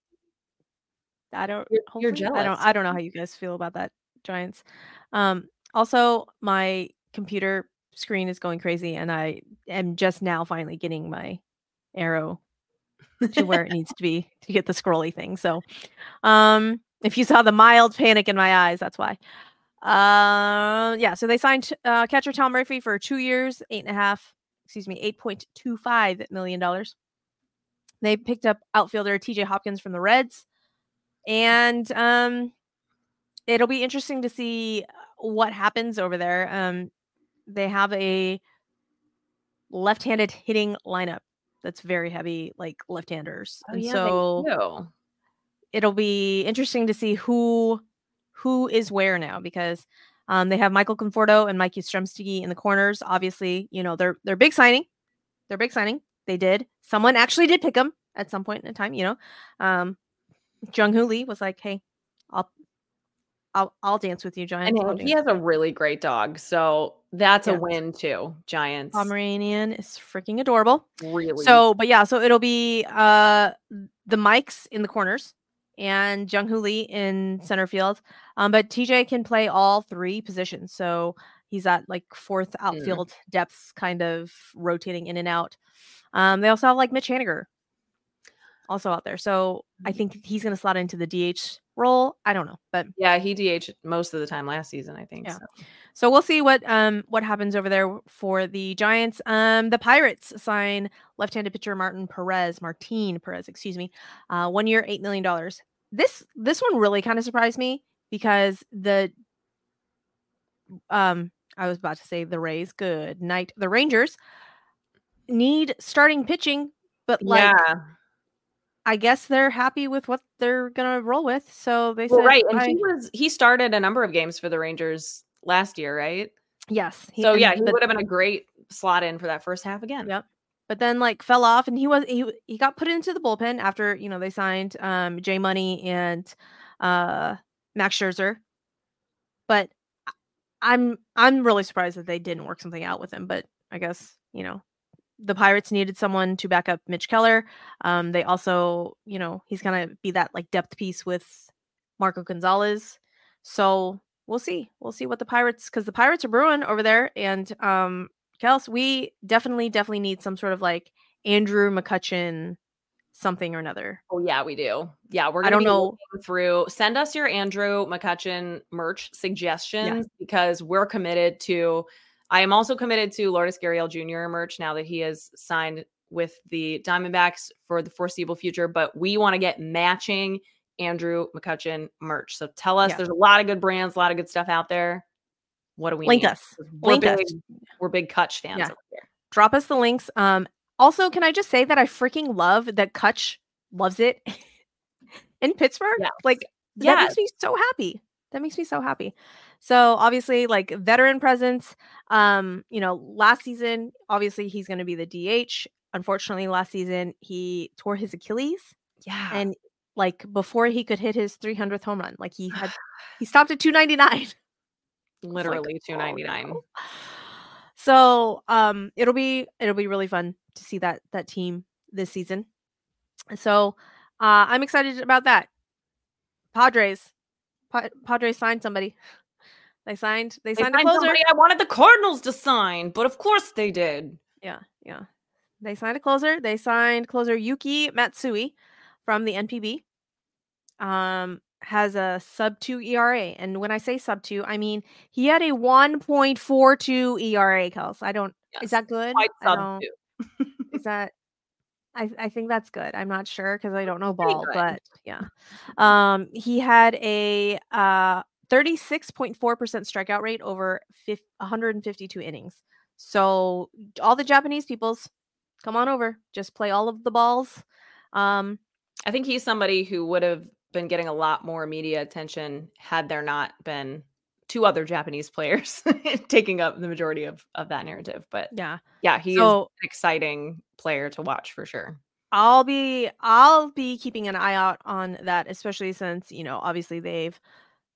I don't. You're, you're jealous. I don't. I don't know how you guys feel about that, Giants. Um. Also, my computer screen is going crazy, and I am just now finally getting my arrow to where it needs *laughs* to be to get the scrolly thing. So, um, if you saw the mild panic in my eyes, that's why. Uh, yeah. So they signed uh, catcher Tom Murphy for two years, eight and a half. Excuse me, eight point two five million dollars. They picked up outfielder T.J. Hopkins from the Reds and um, it'll be interesting to see uh, what happens over there. Um, they have a left-handed hitting lineup that's very heavy, like left-handers, oh, and yeah, so it'll be interesting to see who who is where now because um, they have Michael Conforto and Mike Yastrzemski in the corners. Obviously, you know they're they're big signing. They're big signing. They did. Someone actually did pick them at some point in time. You know, um, Jung Hoo Lee was like, "Hey, I'll I'll I'll dance with you, Giants." He has a really great dog, so that's yeah. a win too. Giants Pomeranian is freaking adorable. Really. So, but yeah, so it'll be uh the mics in the corners and Jung Hoo Lee in center field. Um, but TJ can play all three positions. So he's at like fourth Mm. outfield depth, kind of rotating in and out. Um, they also have like Mitch Haniger also out there. So I Mm. think he's going to slot into the DH role. I don't know, but Yeah, he DH most of the time last season, I think. Yeah. so. so we'll see what um what happens over there for the Giants. Um, the Pirates sign left-handed pitcher Martin Perez, Martin Perez, excuse me, uh, one year, eight million dollars. This this one really kind of surprised me because the um I was about to say the Rays, good night. The Rangers need starting pitching, but like yeah. I guess they're happy with what they're gonna roll with. So they Well, said, right. And I- he was he started a number of games for the Rangers last year, right? yes. he- so yeah, he the- would have been a great slot in for that first half again. Yep. but then like fell off and he was he he got put into the bullpen after you know they signed um Jay Money and uh Max Scherzer. But I'm I'm really surprised that they didn't work something out with him. But I guess you know the Pirates needed someone to back up Mitch Keller. Um, they also you know he's gonna be that like depth piece with Marco Gonzalez. So we'll see. We'll see what the Pirates because the Pirates are brewing over there and um Kels, we definitely, definitely need some sort of like Andrew McCutchen something or another. Oh yeah, we do. Yeah, we're I don't be know. through. Send us your Andrew McCutchen merch suggestions because we're committed to. I am also committed to Lourdes Gurriel Jr. merch now that he has signed with the Diamondbacks for the foreseeable future. But we want to get matching Andrew McCutchen merch. So tell us. Yeah. There's a lot of good brands, a lot of good stuff out there. What do we Link need? us. We're Link us. We're big Cutch fans Yeah. over here. Drop us the links. Um, also, can I just say that I freaking love that Cutch loves it *laughs* in Pittsburgh? Yes. Like that Yes. makes me so happy. That makes me so happy. So obviously, like veteran presence. Um, you know, last season, obviously he's going to be the DH. Unfortunately, last season he tore his Achilles. Yeah. and like before he could hit his 300th home run like he had *sighs* he stopped at 299 *laughs* Literally oh, two ninety nine. no. so um it'll be it'll be really fun to see that that team this season so uh i'm excited about that padres pa- padres signed somebody. They signed they They signed a closer. I wanted the Cardinals to sign, but of course they did. yeah yeah. They signed a closer they signed closer yuki matsui from the npb um has a sub 2 era and when i say sub 2 i mean he had a 1.42 era kels. I don't Yes, is that good? quite sub two. is that I, I think that's good. I'm not sure because I don't know pretty ball, good. but yeah. Um, he had a uh 36.4% strikeout rate over fif- 152 innings. So all the Japanese peoples, come on over. Just play all of the balls. Um, I think he's somebody who would have been getting a lot more media attention had there not been two other Japanese players *laughs* taking up the majority of of that narrative. But yeah. yeah, he's So an exciting player to watch for sure. I'll be I'll be keeping an eye out on that, especially since you know obviously they've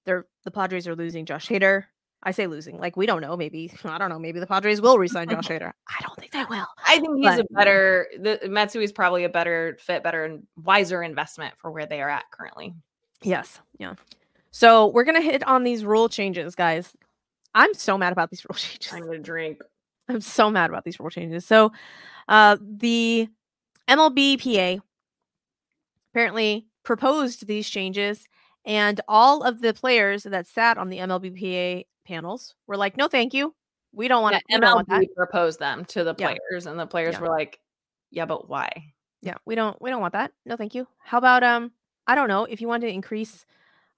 they're the Padres are losing Josh Hader. I say losing, like we don't know. Maybe *laughs* I don't know. Maybe the Padres will resign Josh *laughs* Hader. I don't think they will. I think he's a better the is probably a better fit, better and wiser investment for where they are at currently. Yes. Yeah. So we're gonna hit on these rule changes, guys. I'm so mad about these *laughs* rule changes. I'm gonna drink. I'm so mad about these rule changes. So, uh, the MLBPA apparently proposed these changes, and all of the players that sat on the MLBPA panels were like, "No, thank you. We don't want Yeah, to. don't want. MLB proposed them to the Yeah. players, and the players Yeah. were like, "Yeah, but why?" Yeah, we don't. We don't want that. No, thank you. How about um? I don't know if you want to increase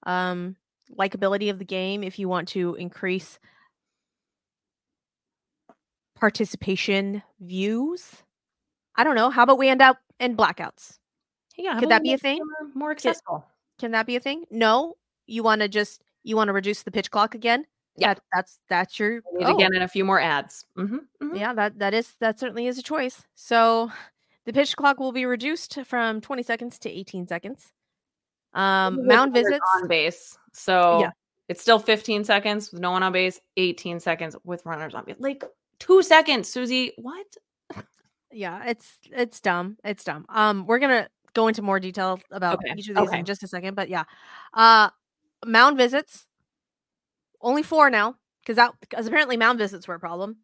um likability of the game. If you want to increase participation views. I don't know. How about we end up in blackouts? Yeah, Could that be a thing? More accessible. Can that be a thing? No. You want to just you want to reduce the pitch clock again? Yeah. That, that's that's your oh, to get in a few more ads. hmm Yeah, that that is that certainly is a choice. So the pitch clock will be reduced from 20 seconds to 18 seconds. Um, mound visits. on base. So Yeah. it's still 15 seconds with no one on base, 18 seconds with runners on base. Like two seconds, Suzy. What? Yeah, it's it's dumb. It's dumb. Um, we're gonna go into more detail about Okay, each of these okay. in just a second. But yeah, uh, mound visits only four now because that because apparently mound visits were a problem.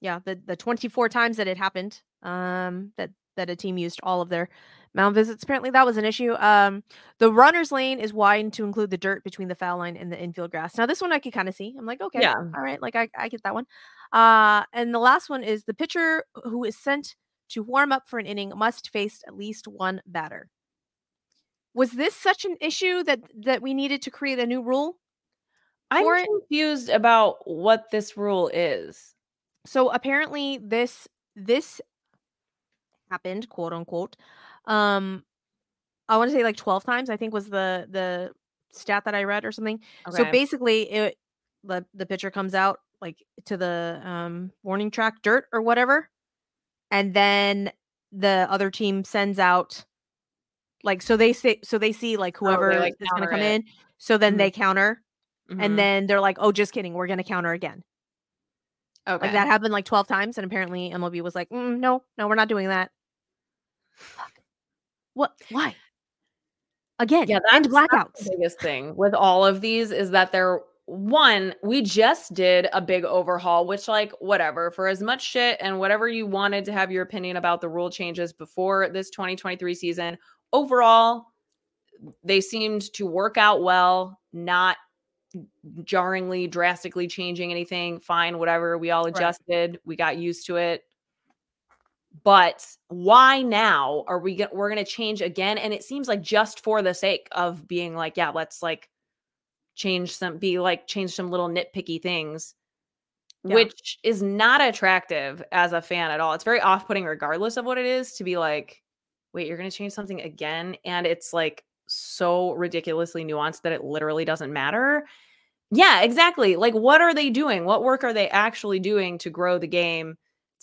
Yeah, the the 24 times that it happened, um, that that a team used all of their mound visits. Apparently that was an issue. Um, the runner's lane is widened to include the dirt between the foul line and the infield grass. Now this one I could kind of see. I'm like, okay, Yeah. all right, like I, I get that one. Uh, and the last one is the pitcher who is sent to warm up for an inning must face at least one batter. Was this such an issue that that we needed to create a new rule? I'm it? confused about what this rule is. So apparently this this happened, quote unquote. Um I want to say like 12 times, I think was the the stat that I read or something. So basically it the the pitcher comes out like to the um warning track dirt or whatever. And then the other team sends out like so they say so they see like Oh, whoever like, is going to come it. in. So then Mhm. they counter Mhm. and then they're like, "Oh, just kidding. We're going to counter again." okay. Like that happened like 12 times, and apparently MLB was like, "Mm, no, no, we're not doing that. What? Why? Again, Yeah, and that's, that's blackouts. the biggest thing with all of these is that they're one, we just did a big overhaul, which like whatever, for as much shit and whatever you wanted to have your opinion about the rule changes before this 2023 season, overall they seemed to work out well, not jarringly drastically changing anything. Fine, whatever. We all adjusted. We got used to it. But why now are we going we're going to change again and it seems like just for the sake of being like yeah, let's like change some be like change some little nitpicky things Yeah. which is not attractive as a fan at all. It's very off-putting regardless of what it is to be like wait, you're going to change something again and it's like so ridiculously nuanced that it literally doesn't matter. Yeah, exactly. Like, what are they doing? What work are they actually doing to grow the game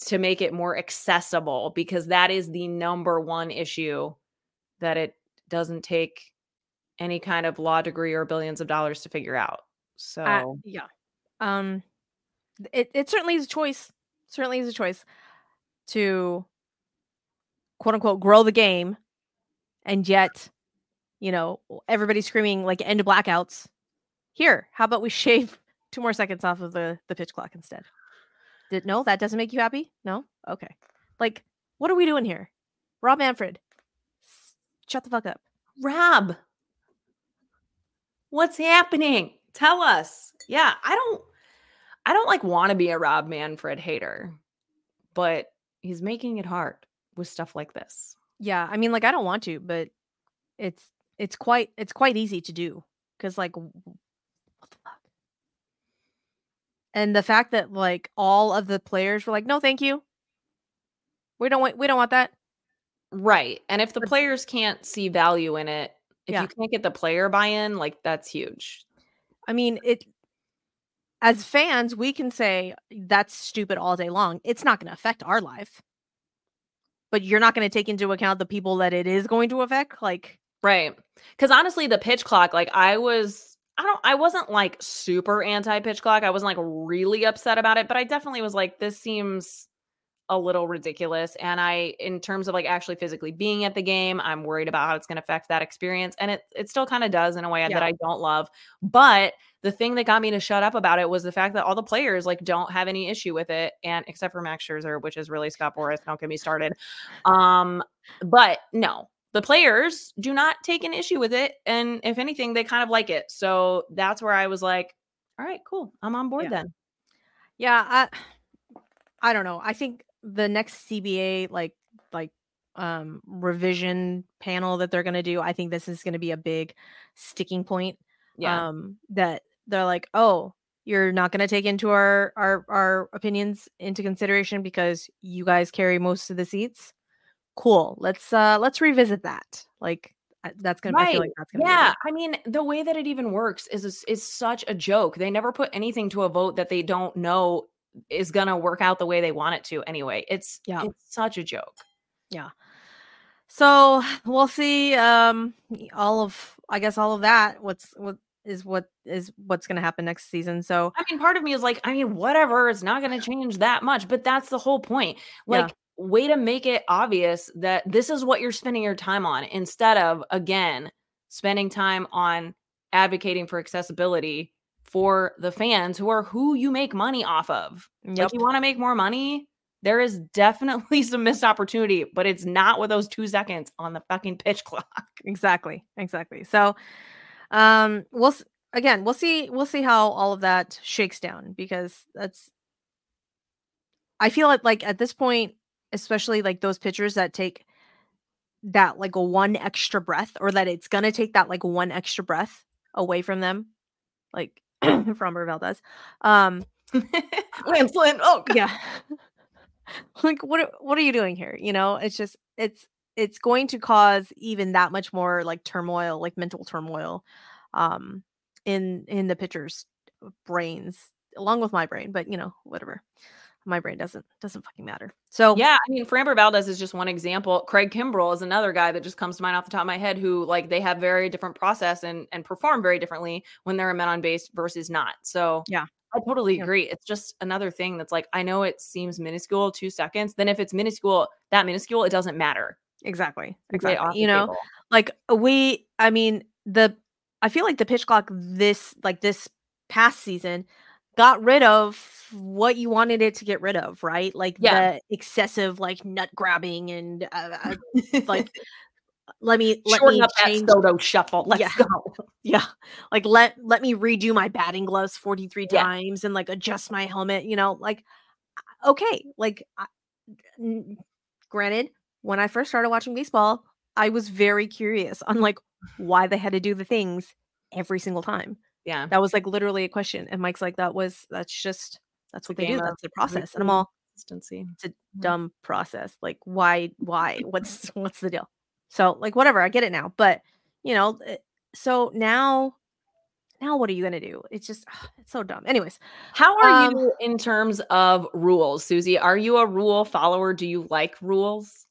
to make it more accessible? Because that is the number one issue that it doesn't take any kind of law degree or billions of dollars to figure out. So, Uh, yeah. Um, it it certainly is a choice. Certainly is a choice to quote unquote grow the game, and yet, you know, everybody's screaming like end blackouts. Here, how about we *laughs* shave two more seconds off of the the pitch clock instead? Did no, that doesn't make you happy? No, okay. Like, what are we doing here, Rob Manfred? Shut the fuck up. Rob, what's happening? Tell us. Yeah, I don't I don't like want to be a Rob Manfred hater, but he's making it hard with stuff like this. Yeah, I mean, like I don't want to, but it's it's quite it's quite easy to do because like w- w- what the fuck? And the fact that like all of the players were like, no, thank you. We don't want we don't want that. Right. And if the players can't see value in it, if Yeah. you can't get the player buy-in, like that's huge. I mean, it as fans, we can say that's stupid all day long. It's not going to affect our life. But you're not going to take into account the people that it is going to affect. Like, Right. Cuz honestly, the pitch clock, like I was I don't I wasn't like super anti pitch clock. I wasn't like really upset about it, but I definitely was like this seems a little ridiculous and I in terms of like actually physically being at the game, I'm worried about how it's going to affect that experience and it it still kind of does in a way that I don't love. But the thing that got me to shut up about it was the fact that all the players like don't have any issue with it and except for Max Scherzer, which is really Scott Boras, don't get me started. Um but no, the players do not take an issue with it. And if anything, they kind of like it. So that's where I was like, all right, cool. I'm on board Yeah. then. Yeah, I I don't know. I think the next CBA like like um revision panel that they're going to do, I think this is going to be a big sticking point. Yeah. Um that they're like, "Oh, you're not going to take into our our our opinions into consideration because you guys carry most of the seats." Cool. Let's uh let's revisit that. Like that's going to I feel like that's going to yeah. I mean, the way that it even works is is, such a joke. They never put anything to a vote that they don't know is gonna work out the way they want it to anyway. It's Yeah. it's such a joke. Yeah so, we'll see um all of I guess all of that what's what is what is what's going to happen next season. So, I mean, part of me is like, I mean, whatever, it's not gonna *sighs* change that much, but that's the whole point. Yeah. Way to make it obvious that this is what you're spending your time on instead of again spending time on advocating for accessibility for the fans who are who you make money off of. Yep. Like you want to make more money, there is definitely *laughs* some missed opportunity, but it's not with those 2 seconds on the fucking pitch *laughs* clock. exactly. Exactly. So um we'll again, we'll see we'll see how all of that shakes down because that's I feel like like at this point, especially like those pitchers that take that like a one extra breath or that it's gonna take that like one extra breath away from them, like *clears throat* from Valdez. Um *laughs* Lance Lynn. Oh, God. yeah. *laughs* like what are- what are you doing here? You know, it's just it's it's going to cause even that much more like turmoil, like mental turmoil um in in the pitchers' brains along with my brain, but you know, whatever. My brain doesn't doesn't fucking matter. So Yeah, I mean, Framber Valdez is just one example. Craig Kimbrel is another guy that just comes to mind off the top of my head who like they have very different process and and perform very differently when they're a men on base versus not. So Yeah. I totally Yeah. agree. It's just another thing that's like I know it seems minuscule, two seconds. Then if it's minuscule, that minuscule, it doesn't matter. exactly. You get off Exactly. You know, table. like we i mean the i feel like the pitch clock this like this past season got rid of what you wanted it to get rid of right like Yeah. the excessive like nut grabbing and uh, uh, like *laughs* let me let shorten me up that change Soto shuffle. Let's Yeah. *laughs* go. yeah like let let me redo my batting gloves 43 Yeah. times and like adjust my helmet you know like okay like I, n- granted when i first started watching baseball i was very curious on like why they had to do the things every single time Yeah. that was like literally a question and mike's like that was that's just that's what they do that's the process and i'm all Consistency. it's a dumb process like why why what's *laughs* what's the deal so like whatever i get it now but you know eh, so now now what are you gonna do it's just *sighs* it's so dumb anyways How are Um, you in terms of rules, Suzy? Are you a rule follower? Do you like rules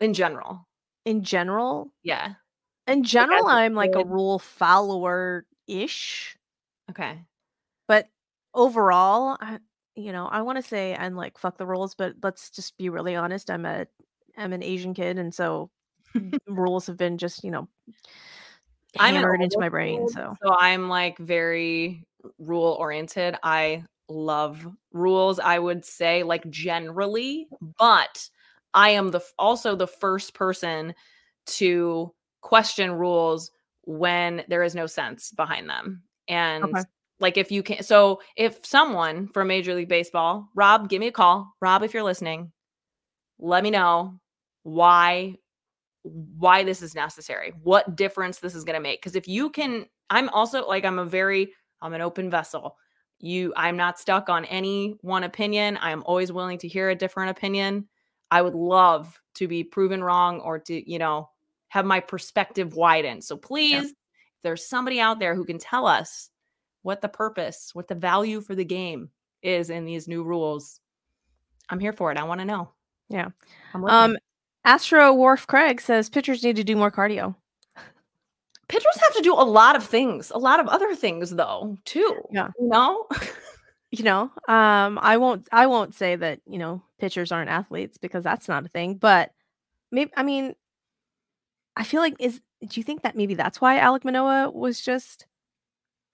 in general? in general Yeah. in general I'm like a rule follower ish Okay. but overall I, you know i want to say i'm like fuck the rules but let's just be really honest i'm a i'm an asian kid and so *laughs* rules have been just you know hammered into my brain kid, so so I'm like very rule oriented. I love rules, I would say, like generally, but I am the also the first person to question rules when there is no sense behind them. And Okay. like if you can so if someone from Major League Baseball, Rob, give me a call. Rob, if you're listening, let me know why why this is necessary, what difference this is going to make. Because if you can, I'm also like, I'm a very, I'm an open vessel. You, I'm not stuck on any one opinion. I'm always willing to hear a different opinion. I would love to be proven wrong or to, you know, have my perspective widen. So please, if there's somebody out there who can tell us what the purpose, what the value for the game is in these new rules, I'm here for it. I want to know. Yeah. Um astro wharf craig says pitchers need to do more cardio pitchers have to do a lot of things, a lot of other things though, too. Yeah. You know? you know um i won't i won't say that you know pitchers aren't athletes because that's not a thing but maybe i mean i feel like is do you think that maybe that's why alek manoah was just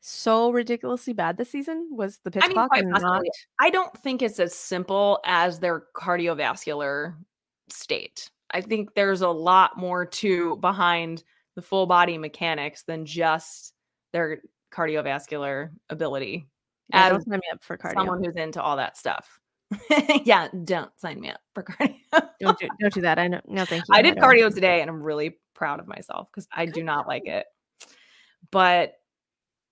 so ridiculously bad this season was the pitch I mean, clock quite and possibly. not I don't think it's as simple as their cardiovascular state. I think there's a lot more to behind the full body mechanics than just their cardiovascular ability. yeah, don't sign me up for cardio Someone who's into all that stuff. *laughs* yeah, don't sign me up for cardio. don't do don't do that i know no thank *laughs* you I did don't. cardio today and I'm really proud of myself because I do not like it. But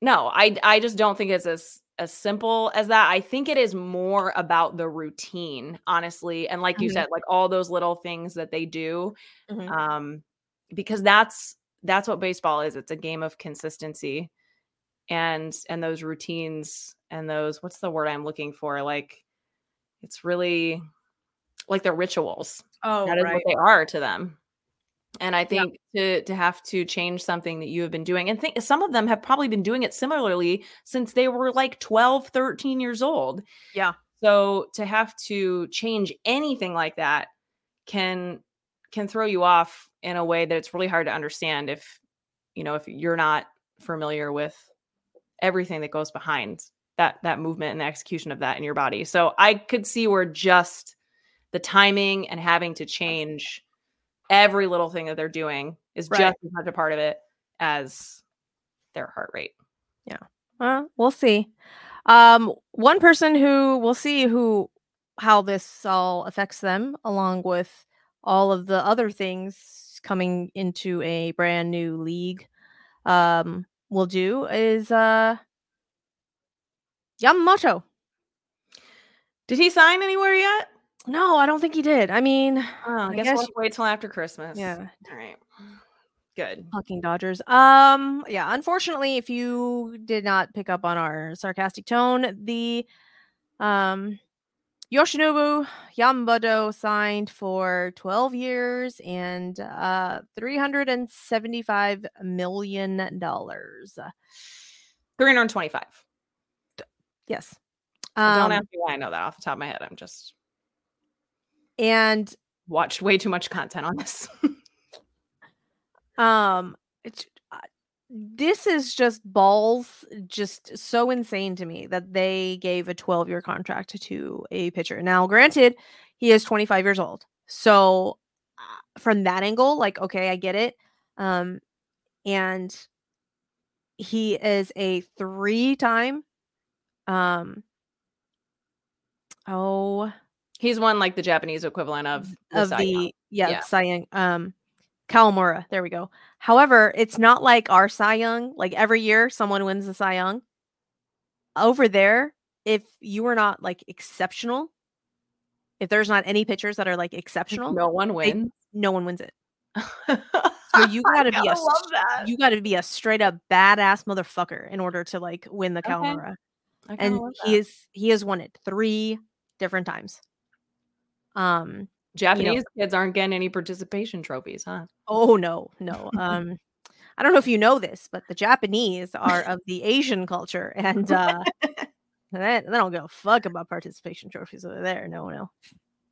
no, I I just don't think it's as as simple as that. I think it is more about the routine, honestly. And like you Mhm. said, like all those little things that they do. Mhm. Um, because that's that's what baseball is. It's a game of consistency and and those routines and those what's the word I'm looking for? Like it's really like they're rituals oh that is right what they are to them and i Yeah. think to to have to change something that you have been doing and think some of them have probably been doing it similarly since they were like 12 13 years old Yeah. So to have to change anything like that can can throw you off in a way that it's really hard to understand if you know if you're not familiar with everything that goes behind that that movement and the execution of that in your body. So I could see where just the timing and having to change every little thing that they're doing is Right. just as much a part of it as their heart rate. Uh, we'll see. Um, one person who we'll see who how this all affects them, along with all of the other things coming into a brand new league. Um, will do is uh Yamamoto. Did he sign anywhere yet? No, I don't think he did. I mean, Oh, I, guess, guess we'll you- wait till after Christmas. yeah, All right. Good. fucking Dodgers. Um, yeah, unfortunately, if you did not pick up on our sarcastic tone, the um Yoshinobu Yamamoto signed for 12 years and uh 375 million dollars. 325. Yes. Don't Um, ask me why I know that off the top of my head. I'm just and watched way too much content on this. um it's uh, this is just balls just so insane to me that they gave a 12 year contract to a pitcher now granted he is 25 years old so uh, from that angle like okay i get it um and he is a three time um oh He's won like the Japanese equivalent of the of Cy the Young. yeah, Yeah. Cy Young, um Sawamura. There we go. However, it's not like our Cy Young. Like every year, someone wins the Cy Young. Over there, if you are not like exceptional, if there's not any pitchers that are like exceptional, No one wins. no one wins it. *laughs* so you gotta be a. You got to be a straight up badass motherfucker in order to like win the Okay. Sawamura. Kinda And he is he has won it three different times. Um Japanese kids aren't getting any participation trophies, huh? Oh no, no. *laughs* Um I don't know if you know this, but the Japanese are of the Asian culture and uh they, they don't give a fuck about participation trophies over there. No, no.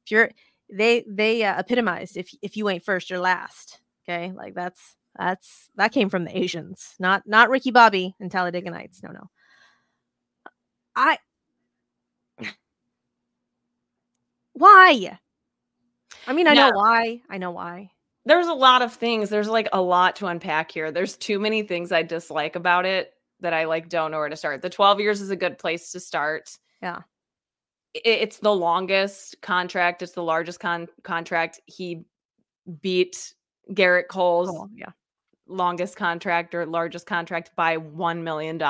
If you're they they uh, epitomized if if you ain't first, you're last. Okay? Like that's that's that came from the Asians, not not Ricky Bobby and Talladega Nights. No, no. I why? I mean, I know why. I know why. There's a lot of things. There's like a lot to unpack here. There's too many things I dislike about it that I like don't know where to start. The 12 years is a good place to start. Yeah. It's the longest contract. It's the largest con- contract. He beat Gerrit Cole's Cool, yeah. longest contract or largest contract by $1 million.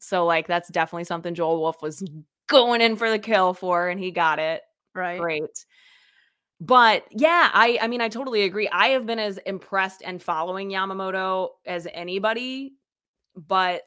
So, like, that's definitely something Joel Wolfe was going in for the kill for, and he got it. Right. Great. But yeah, I I mean I totally agree. I have been as impressed and following Yamamoto as anybody, but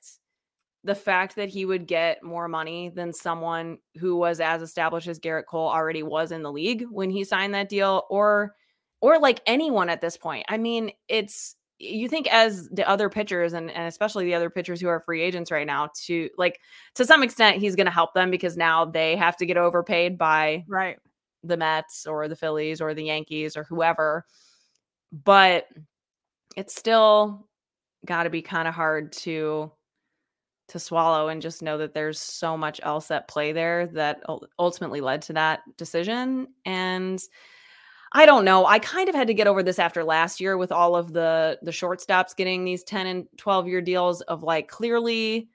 the fact that he would get more money than someone who was as established as Gerrit Cole already was in the league when he signed that deal or or like anyone at this point. I mean, it's you think as the other pitchers and, and especially the other pitchers who are free agents right now to like to some extent he's going to help them because now they have to get overpaid by Right. the Mets or the Phillies or the Yankees or whoever. But it's still got to be kind of hard to to swallow and just know that there's so much else at play there that ultimately led to that decision and I don't know. I kind of had to get over this after last year with all of the the shortstops getting these 10 and 12 year deals of like clearly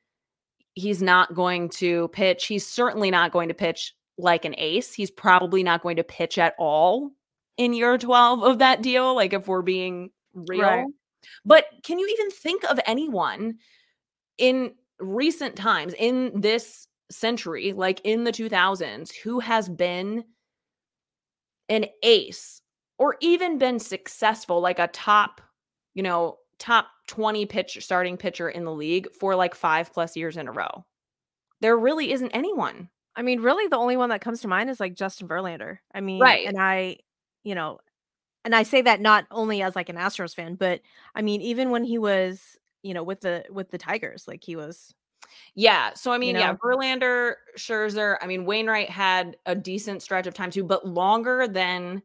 he's not going to pitch. He's certainly not going to pitch like an ace. He's probably not going to pitch at all in year 12 of that deal, like if we're being real. Right. But can you even think of anyone in recent times, in this century, like in the 2000s, who has been an ace or even been successful, like a top, you know, top 20 pitch starting pitcher in the league for like five plus years in a row? There really isn't anyone. I mean, really, the only one that comes to mind is like Justin Verlander. I mean, Right. and I, you know, and I say that not only as like an Astros fan, but I mean, even when he was, you know, with the with the Tigers, like he was Yeah. So I mean, know? yeah, Verlander, Scherzer. I mean, Wainwright had a decent stretch of time too, but longer than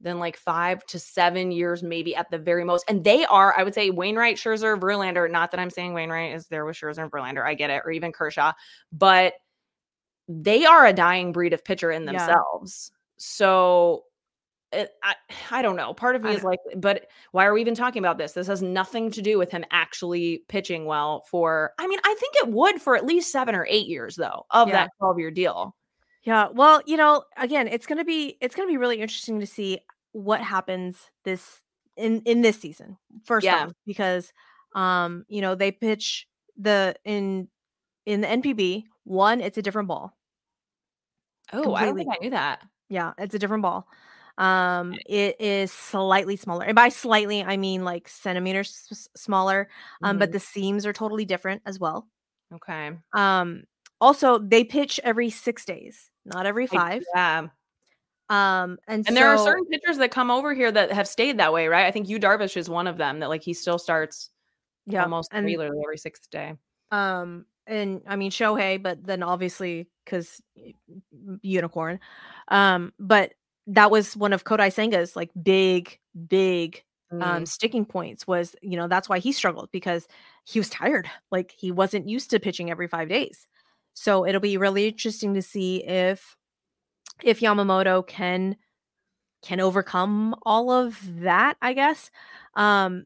than like five to seven years, maybe at the very most. And they are, I would say, Wainwright, Scherzer, Verlander. Not that I'm saying Wainwright is there with Scherzer and Verlander. I get it, or even Kershaw, but they are a dying breed of pitcher in Yeah. themselves. So it, I, *sighs* I don't know. Part of me is like, but why are we even talking about this? This has nothing to do with him actually pitching well for, I mean, I think it would for at least seven or eight years, though, of Yeah. that 12 year deal. Yeah. Well, you know, again, it's gonna be it's gonna be really interesting to see what happens this in in this season. First Yeah. off, because um, you know, they pitch the in in the NPB, one, it's a different ball. Oh, I don't think I knew that. Yeah, it's a different ball. Um, it is slightly smaller. And by slightly, I mean like centimeters s- smaller. Um, but Mhm. the seams are totally different as well. Okay. Um, also they pitch every six days, not every I- five. yeah. Um, and, And there are certain pitchers that come over here that have stayed that way, right? I think Yu Darvish is one of them that like he still starts yeah, almost and regularly every sixth day. um, and I mean Shohei, but then obviously because unicorn. Um, but that was one of Kodai Senga's like big, big um Mm. sticking points was you know that's why he struggled because he was tired like he wasn't used to pitching every five days so it'll be really interesting to see if if yamamoto can can overcome all of that i guess um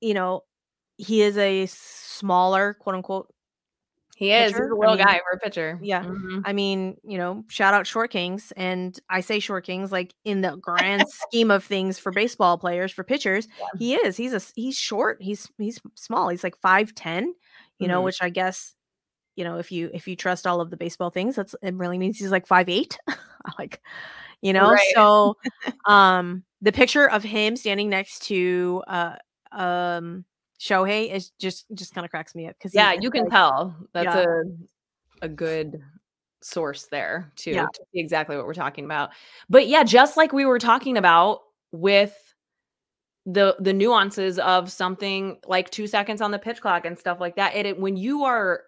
you know he is a smaller quote unquote He is. He's pitcher, a I little mean, guy for a pitcher. yeah. Mhm. I mean, you know, shout out Short Kings. And I say Short Kings like in the grand *laughs* scheme of things for baseball players, for pitchers, Yeah. he is. He's a he's short. He's he's small. He's like 5'10, you know, Mhm. which I guess, you know, if you if you trust all of the baseball things, that's it really means he's like 5'8. *laughs* like, you know, Right. so *laughs* um the picture of him standing next to uh um Shohei is just just kind of cracks me up because Yeah, you can tell. That's Yeah. a a good source there to, Yeah. to see exactly what we're talking about. But yeah, just like we were talking about with the the nuances of something like 2 seconds on the pitch clock and stuff like that. It, it when you are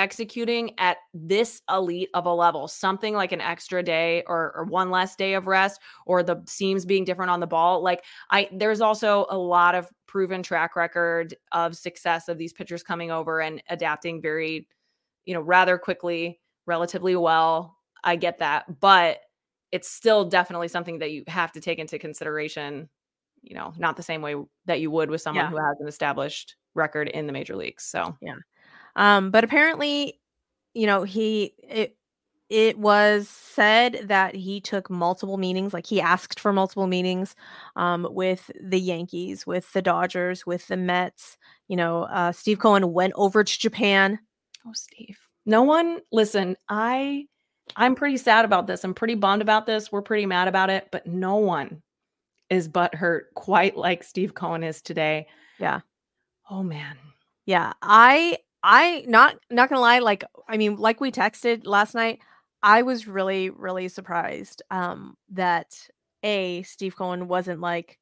executing at this elite of a level, something like an extra day or, or one less day of rest or the seams being different on the ball, like I there's also a lot of proven track record of success of these pitchers coming over and adapting very, you know, rather quickly, relatively well. I get that, but it's still definitely something that you have to take into consideration, you know, not the same way that you would with someone Yeah. who has an established record in the major leagues. So, Um, but apparently, you know, he it it was said that he took multiple meetings, like he asked for multiple meetings um with the Yankees, with the Dodgers, with the Mets. You know, uh Steve Cohen went over to Japan. oh, Steve, no one, listen, I, I'm pretty sad about this. I'm pretty bummed about this. We're pretty mad about it, but no one is butthurt quite like Steve Cohen is today. Yeah. Oh, man. Yeah. I I not not gonna lie, like I mean, like we texted last night, I was really, really surprised um that A Steve Cohen wasn't like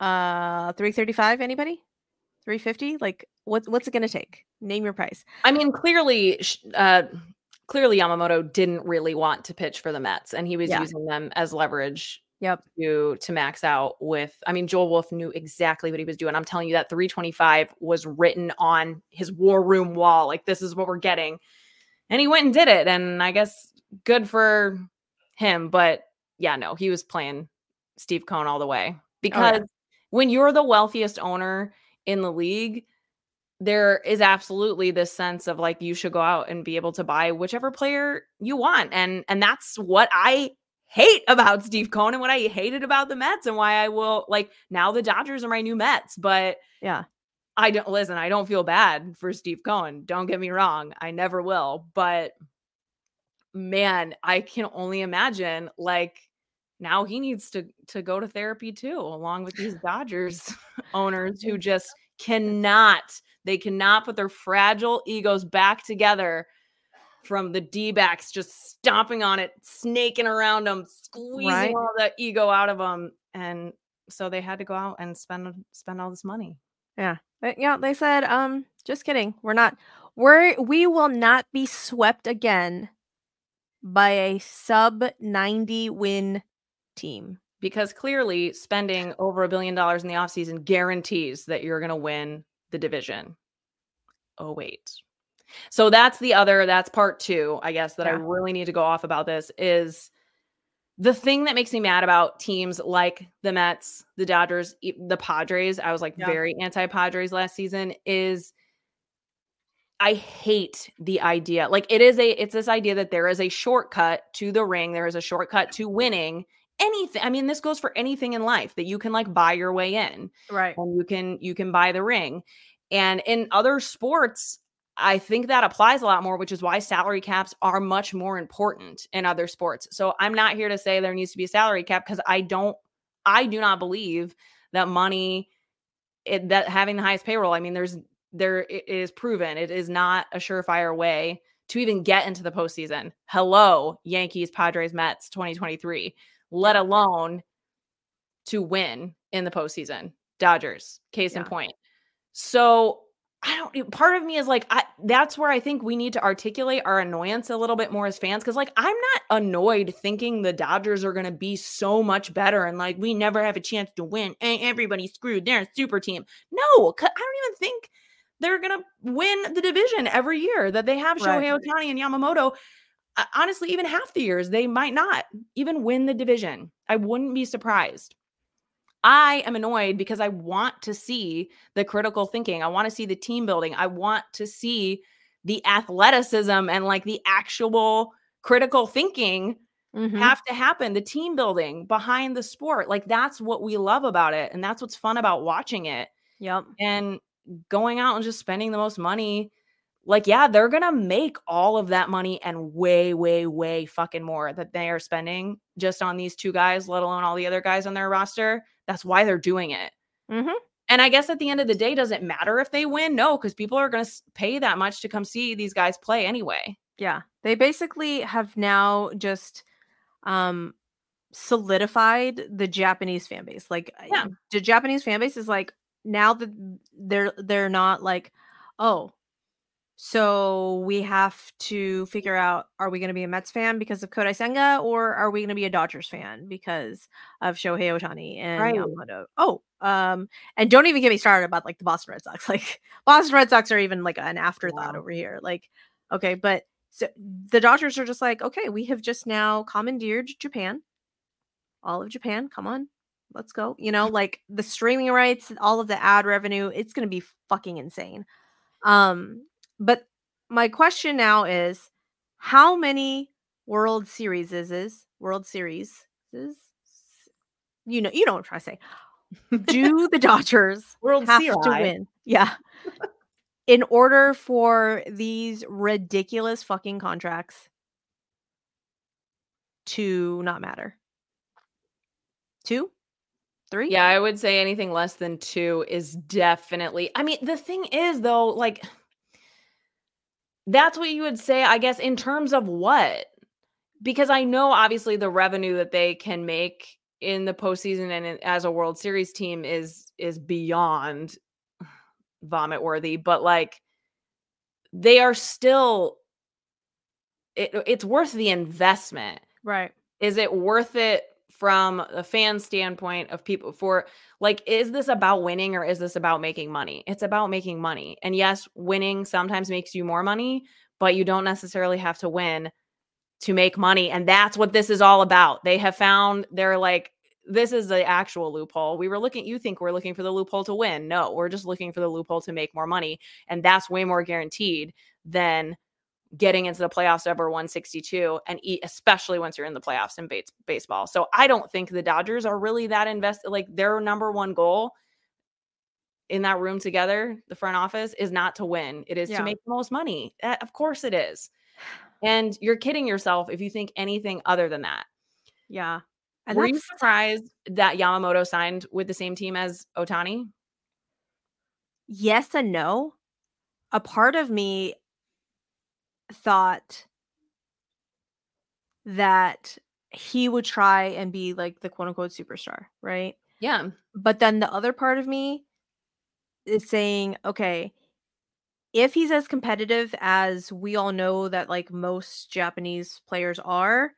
uh 335 anybody? 350? Like what what's it gonna take? Name your price. I mean, clearly, uh, clearly Yamamoto didn't really want to pitch for the Mets, and he was Yeah. using them as leverage Yep. to to max out with. I mean, Joel Wolfe knew exactly what he was doing. I'm telling you that 325 was written on his war room wall. Like this is what we're getting, and he went and did it. And I guess good for him. But yeah, no, he was playing Steve Cohen all the way oh, because when you're the wealthiest owner in the league there is absolutely this sense of like you should go out and be able to buy whichever player you want and and that's what i hate about steve cohen and what i hated about the mets and why i will like now the dodgers are my new mets but Yeah. i don't listen i don't feel bad for steve cohen don't get me wrong i never will but man i can only imagine like now he needs to to go to therapy too along with these dodgers *laughs* owners who just cannot they cannot put their fragile egos back together from the D-backs just stomping on it, snaking around them, squeezing Right. all that ego out of them, and so they had to go out and spend spend all this money. It But yeah, they said, um, just kidding. We're not we're we will not be swept again by a sub 90 win team. Because clearly spending over a billion dollars in the offseason guarantees that you're gonna win the division. Oh wait. So that's the other, that's part two, I guess, that I really need to go off about this is the thing that makes me mad about teams like the Mets, the Dodgers, the Padres. I was like Yeah. very anti Padres last season. Is I hate the idea. Like it is a, it's this idea that there is a shortcut to the ring. There is a shortcut to winning anything. I mean, this goes for anything in life that you can like buy your way in Right. and you can you can buy the ring. And in other sports, I think that applies a lot more, which is why salary caps are much more important in other sports. So I'm not here to say there needs to be a salary cap because I don't I do not believe that money it, that having the highest payroll, I mean there's there it is proven it is not a surefire way to even get into the postseason. Hello, Yankees, Padres, Mets 2023, let alone to win in the postseason. Dodgers, case in point. So I don't part of me is like I that's where I think we need to articulate our annoyance a little bit more as fans cuz like I'm not annoyed thinking the Dodgers are going to be so much better and like we never have a chance to win and everybody's screwed they're a super team. No, I don't even think they're going to win the division every year that they have Right. Shohei Ohtani and Yamamoto. Uh, honestly, even half the years they might not even win the division. I wouldn't be surprised. I am annoyed because I want to see the critical thinking. I want to see the team building. I want to see the athleticism and like the actual critical thinking Mhm. have to happen, the team building behind the sport. Like that's what we love about it. And that's what's fun about watching it Yep. and going out and just spending the most money. Like, yeah, they're gonna make all of that money and way, way, way fucking more that they are spending just on these two guys, let alone all the other guys on their roster. That's why they're doing it. Mhm. And I guess at the end of the day, does it matter if they win? No, because people are going to pay that much to come see these guys play anyway. Yeah. They basically have now just um solidified the Japanese fan base. Like uh, Yeah. the Japanese fan base is like now that they're they're not like, oh, so we have to figure out are we going to be a Mets fan because of Kodai Senga or are we going to be a Dodgers fan because of Shohei Ohtani and Right. Yamamoto? Oh, um, and don't even get me started about like the Boston Red Sox. *laughs* Like Boston Red Sox are even like an afterthought Wow. over here. Like, okay, but so the Dodgers are just like, okay, we have just now commandeered Japan, all of Japan. Come on, let's go. You know, like the streaming rights, all of the ad revenue, it's going to be fucking insane. Um, but my question now is, how many World Series is is World Series is? You know, you know what I'm trying to say. Do *laughs* the Dodgers World have to Series. win? Yeah. In order for these ridiculous fucking contracts to not matter. Two? Three? Yeah, I would say anything less than two is definitely. I mean, the thing is, though, like, that's what you would say, I guess, in terms of what? Because I know obviously the revenue that they can make in the postseason and in- as a World Series team is is beyond *sighs* vomit worthy, but like they are still it, it's worth the investment Right. is it worth it from a fan standpoint of people for like is this about winning or is this about making money? It's about making money. And yes winning sometimes makes you more money but you don't necessarily have to win to make money and that's what this is all about. They have found they're like this is the actual loophole. We were looking you think we're looking for the loophole to win. No we're just looking for the loophole to make more money and that's way more guaranteed than getting into the playoffs over 162 and eat, especially once you're in the playoffs in base, baseball. So I don't think the Dodgers are really that invested. Like their number one goal in that room together, the front office, is not to win. It is Yeah. to make the most money. Uh, of course it is. And you're kidding yourself if you think anything other than that. Yeah. And Were you surprised that Yamamoto signed with the same team as Ohtani? yes and no. A part of me thought that he would try and be like the quote unquote superstar, right? Yeah. But then the other part of me is saying, okay, if he's as competitive as we all know that like most Japanese players are,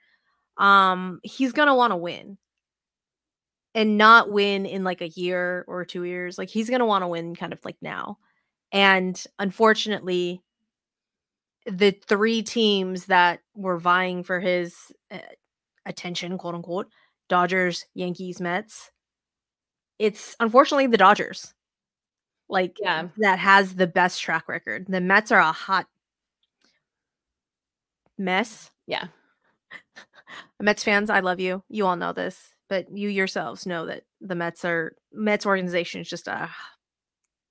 um, he's gonna want to win. And not win in like a year or two years. Like he's gonna want to win kind of like now. And unfortunately, the three teams that were vying for his uh, attention, quote unquote, Dodgers, Yankees, Mets, it's unfortunately the Dodgers. Like Yeah. that has the best track record. The Mets are a hot mess. Yeah. *laughs* Mets fans, I love you. You all know this, but you yourselves know that the Mets are Mets organization is just a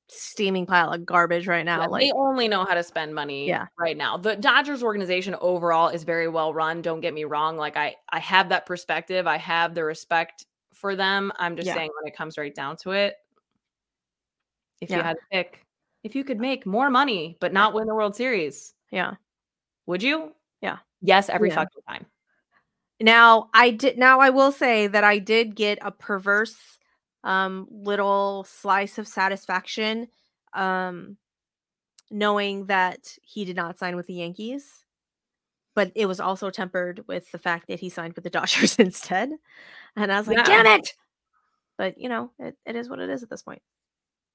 steaming pile of garbage right now. Yeah, like they only know how to spend money Yeah. right now. The Dodgers organization overall is very well run. Don't get me wrong. Like I I have that perspective. I have the respect for them. I'm just Yeah. saying when it comes right down to it, if you had to pick, if you could make more money but not win the World Series, yeah. would you? Yeah. Yes, every Yeah. fucking time. Now I did now I will say that I did get a perverse um little slice of satisfaction um knowing that he did not sign with the Yankees. But it was also tempered with the fact that he signed with the *laughs* Dodgers instead. And I was like, Yeah. damn it. But you know, it, it is what it is at this point.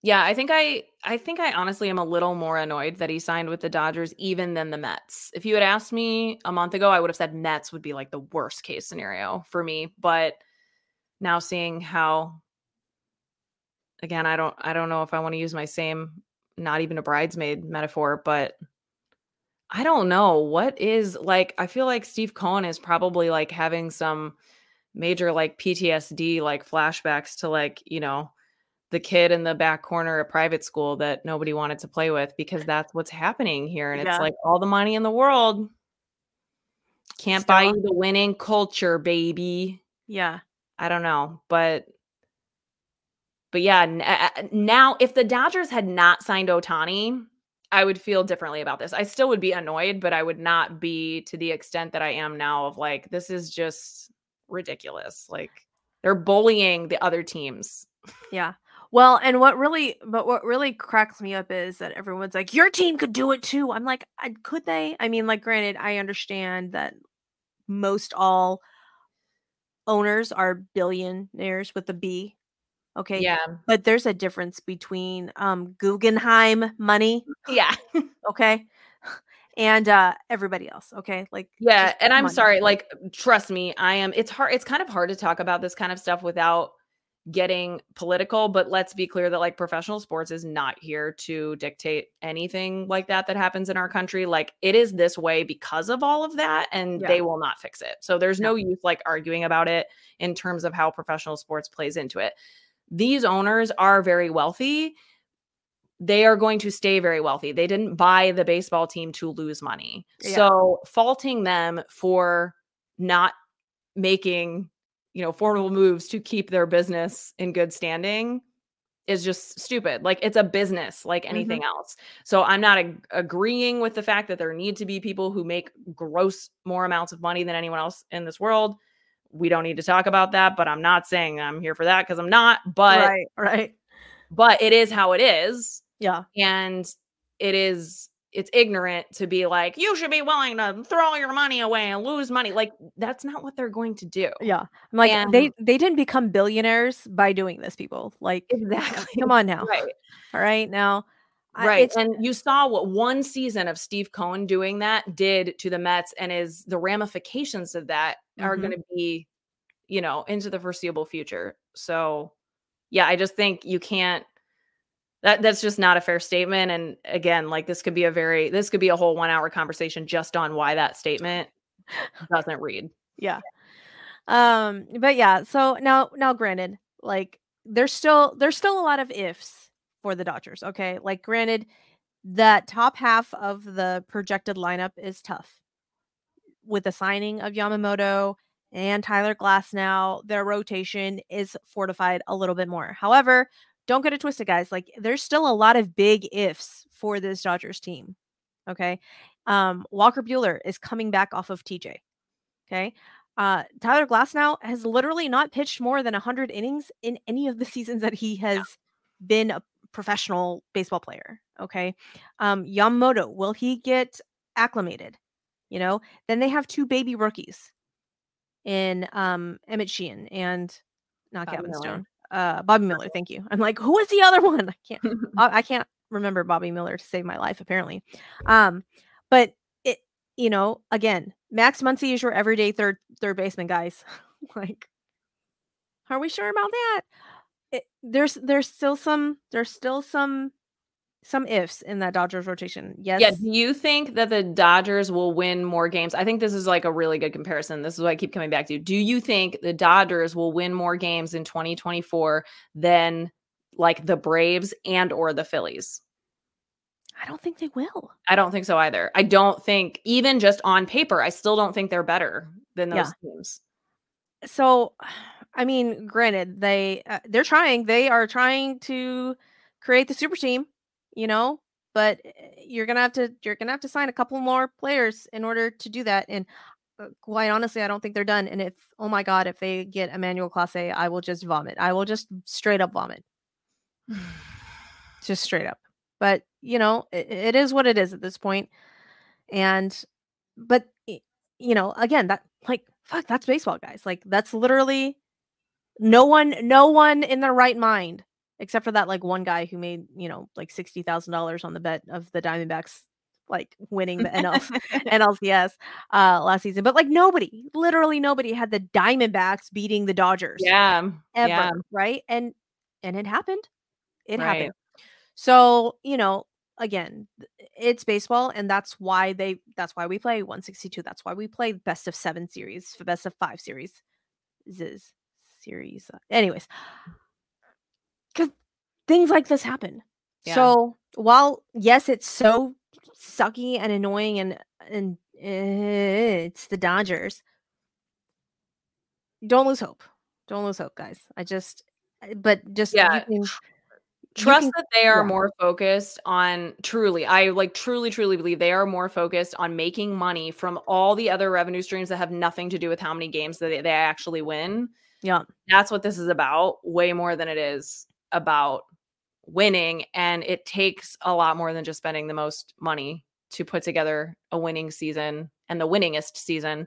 Yeah, I think I I think I honestly am a little more annoyed that he signed with the Dodgers even than the Mets. If you had asked me a month ago, I would have said Mets would be like the worst case scenario for me, but now seeing how again, I don't I don't know if I want to use my same not even a bridesmaid metaphor, but I don't know what is like I feel like Steve Cohen is probably like having some major like PTSD like flashbacks to like, you know, the kid in the back corner of private school that nobody wanted to play with because that's what's happening here. And Yeah. it's like all the money in the world can't buy you the winning culture, baby. Yeah. I don't know, but but yeah, now if the Dodgers had not signed Ohtani, I would feel differently about this. I still would be annoyed, but I would not be to the extent that I am now of like this is just ridiculous. Like they're bullying the other teams. Yeah. Well, and what really, but what really cracks me up is that everyone's like, your team could do it too. I'm like, could they? I mean, like, granted, I understand that most all owners are billionaires with a B. Okay. Yeah. But there's a difference between um Guggenheim money, *laughs* Yeah. okay, and uh everybody else. Okay. Like, Yeah, and I'm on now, sorry, like trust me, I am it's hard it's kind of hard to talk about this kind of stuff without getting political, but let's be clear that like professional sports is not here to dictate anything like that that happens in our country. Like it is this way because of all of that and Yeah. they will not fix it. So there's no use like arguing about it in terms of how professional sports plays into it. These owners are very wealthy. They are going to stay very wealthy. They didn't buy the baseball team to lose money. Yeah. So faulting them for not making, you know, formidable moves to keep their business in good standing is just stupid. Like it's a business like mm-hmm. anything else. So I'm not ag- agreeing with the fact that there need to be people who make gross more amounts of money than anyone else in this world. We don't need to talk about that, but I'm not saying I'm here for that because I'm not. But right, right. but it is how it is Yeah. and it is it's ignorant to be like you should be willing to throw your money away and lose money like that's not what they're going to do Yeah. I'm like, they And- they didn't become billionaires by doing this, people. Like, exactly come on now. *laughs* right All right. Now, right it's- and you saw what one season of steve cohen doing that did to the mets and is the ramifications of that are Mhm. going to be you know into the foreseeable future so yeah i just think you can't that that's just not a fair statement and again like this could be a very this could be a whole one hour conversation just on why that statement *laughs* doesn't read yeah. Um, but yeah, so now now granted, like there's still there's still a lot of ifs for the Dodgers. Okay. Like granted, that top half of the projected lineup is tough. With the signing of Yamamoto and Tyler Glasnow, their rotation is fortified a little bit more. However, don't get it twisted, guys. Like there's still a lot of big ifs for this Dodgers team. Okay. Um, Walker Buehler is coming back off of TJ. Okay. Uh, Tyler Glasnow has literally not pitched more than 100 innings in any of the *laughs* seasons that he has been a professional baseball player. Okay. Um, Yamamoto, will he get acclimated? You know, then they have two baby rookies in um Emmett Sheehan and not Bobby Gavin Miller. Stone. Uh Bobby Miller, thank you. I'm like, who is the other one? I can't *laughs* I, can't remember Bobby Miller to save my life, apparently. Um, but it, you know, again, Max Muncy is your everyday third third baseman, guys. *laughs* like, are we sure about that? It, there's there's still some there's still some some ifs in that Dodgers rotation. Yes. Yeah. Do you think that the Dodgers will win more games? I think this is like a really good comparison. This is what I keep coming back to. Do you think the Dodgers will win more games in 2024 than like the Braves and or the Phillies? I don't think they will. I don't think so either. I don't think even just on paper, I still don't think they're better than those Yeah. teams. So, I mean, granted, they uh, they're trying. They are trying to create the super team, you know, but uh, you're gonna have to you're gonna have to sign a couple more players in order to do that. And uh, quite honestly, I don't think they're done. And if oh my god, if they get Emmanuel Clase, I will just vomit. I will just straight up vomit, *sighs* just straight up. But you know, it, it is what it is at this point. And but you know, again, that like fuck, that's baseball, guys. Like that's literally no one, no one in their right mind, except for that like one guy who made you know like sixty thousand dollars on the bet of the Diamondbacks like winning the NL NLCS *laughs* uh last season. But like nobody, literally nobody had the Diamondbacks beating the Dodgers yeah. ever, yeah. right? And and it happened. It Right. happened. So, you know, again, it's baseball and that's why they that's why we play 162. That's why we play best of 7 series, for best of 5 series. Ziz series. uh, Anyways, cuz things like this happen. Yeah. So, while yes, it's so sucky and annoying and and eh, it's the Dodgers. Don't lose hope. Don't lose hope, guys. I just uh, but just you Yeah, can- trust can- that they are yeah. more focused on truly i like truly truly believe they are more focused on making money from all the other revenue streams that have nothing to do with how many games that they, they actually win Yeah. that's what this is about way more than it is about winning and it takes a lot more than just spending the most money to put together a winning season and the winningest season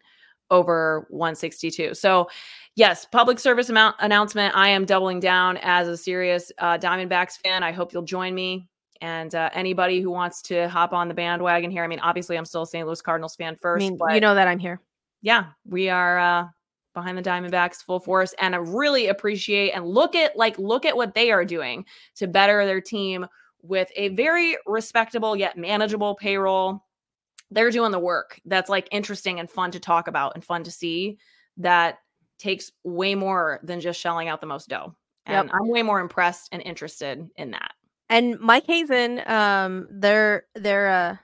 over 162 so yes public service amount announcement i am doubling down as a serious uh, diamondbacks fan i hope you'll join me and uh, anybody who wants to hop on the bandwagon here i mean obviously i'm still a st louis cardinals fan first. I mean, but you know that I'm here. yeah, we are uh behind the Diamondbacks full force and I really appreciate and look at like look at what they are doing to better their team with a very respectable yet manageable payroll. They're doing the work that's like interesting and fun to talk about and fun to see that takes way more than just shelling out the most dough. Yep. I'm way more impressed and interested in that. And Mike Hazen, um, they're they're uh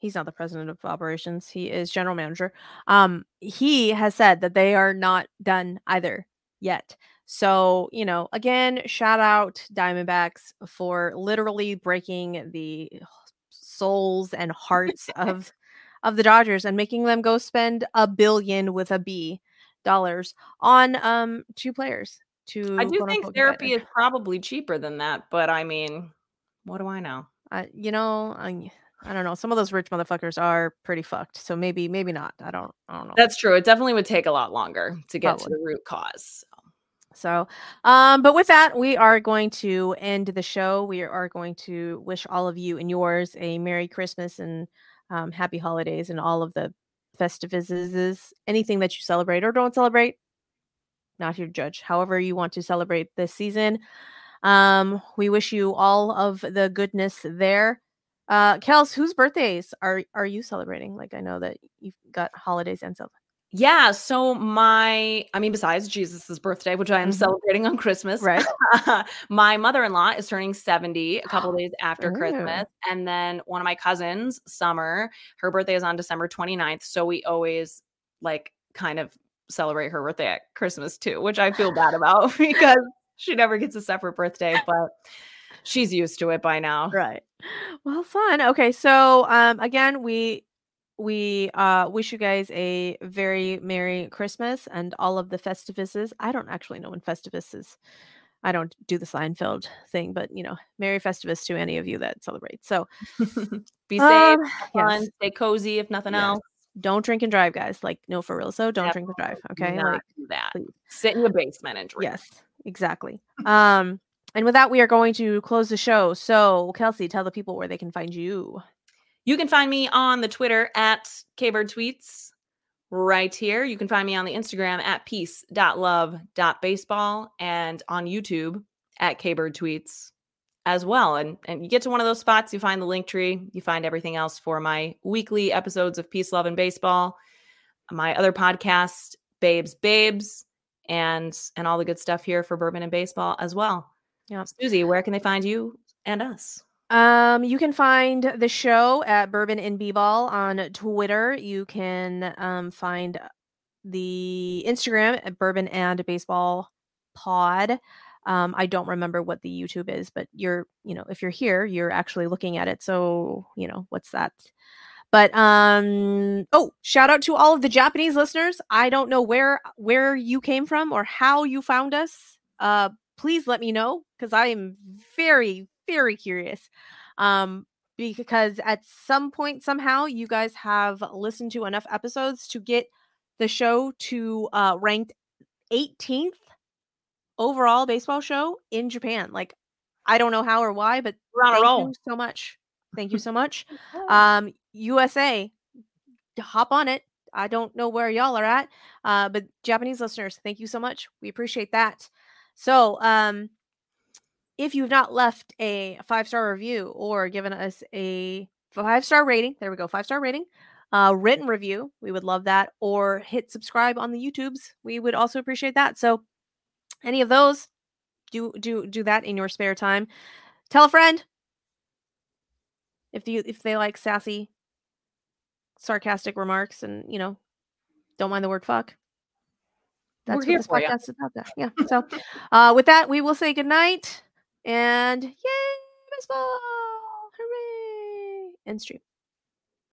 he's not the president of operations, he is general manager. Um, he has said that they are not done either yet. So, you know, again, shout out Diamondbacks for literally breaking the souls and hearts *laughs* of of the Dodgers and making them go spend a billion with a B dollars on um two players to I do think therapy is probably cheaper than that, but I mean, what do I know? I, you know, I, I don't know. Some of those rich motherfuckers are pretty fucked. So maybe, maybe not. I don't, I don't know. That's true. It definitely would take a lot longer to get to the root cause. So, um, but with that, we are going to end the show. We are going to wish all of you and yours a Merry Christmas and um, Happy Holidays and all of the festivals, anything that you celebrate or don't celebrate. Not here to judge. However, you want to celebrate this season. Um, we wish you all of the goodness there. Uh, Kels, whose birthdays are are you celebrating? Like, I know that you've got holidays and stuff. Yeah. So my, I mean, besides Jesus's birthday, which I am Mhm. celebrating on Christmas, Right. *laughs* my mother-in-law is turning 70 a couple *gasps* days after Ooh. Christmas. And then one of my cousins, Summer, her birthday is on December 29th. So we always like kind of celebrate her birthday at Christmas too, which I feel bad about *laughs* because she never gets a separate birthday, but she's used to it by now. right well fun okay so um again we we uh wish you guys a very merry christmas and all of the festivus i don't actually know when festivus is I don't do the Seinfeld thing, but you know, Merry Festivus to any of you that celebrate. So *laughs* Be safe, um, fun, yes, stay cozy if nothing yes. else. don't drink and drive, guys. Like, no, for real. So don't drink and drive. Okay. not Like, do that. please. Sit in the basement and drink. yes, exactly. Um, and with that, we are going to close the show. So, Kelsey, tell the people where they can find you. You can find me on the Twitter at Kbird Tweets right here. You can find me on the Instagram at peace.love.baseball and on YouTube at Kbird Tweets as well. And and you get to one of those spots, you find the link tree, you find everything else for my weekly episodes of Peace, Love, and Baseball, my other podcast, Babes, Babes, and and all the good stuff here for Bourbon and Baseball as well. Yep. Suzy, where can they find you and us? Um, you can find the show at Bourbon and B-Ball on Twitter. You can um, find the Instagram at Bourbon and Baseball Pod. Um, I don't remember what the YouTube is, but you're, you know, if you're here, you're actually looking at it. So, you know, what's that? But um oh, shout out to all of the Japanese listeners. I don't know where where you came from or how you found us. Uh please let me know because I am very very curious. Um because at some point somehow you guys have listened to enough episodes to get the show to uh ranked 18th overall baseball show in Japan. Like I don't know how or why, but We're on a thank roll. you so much. Thank you *laughs* so much. Um, USA, hop on it. I don't know where y'all are at, uh, but Japanese listeners, thank you so much. We appreciate that. So, um, if you've not left a five star review or given us a five star rating, there we go, five star rating, uh, written review, we would love that. Or hit subscribe on the YouTubes, we would also appreciate that. So, any of those, do do do that in your spare time. Tell a friend if you if they like sassy sarcastic remarks and you know don't mind the word fuck We're that's here what this podcast is about that yeah so uh with that we will say goodnight and yay baseball! Hooray! End stream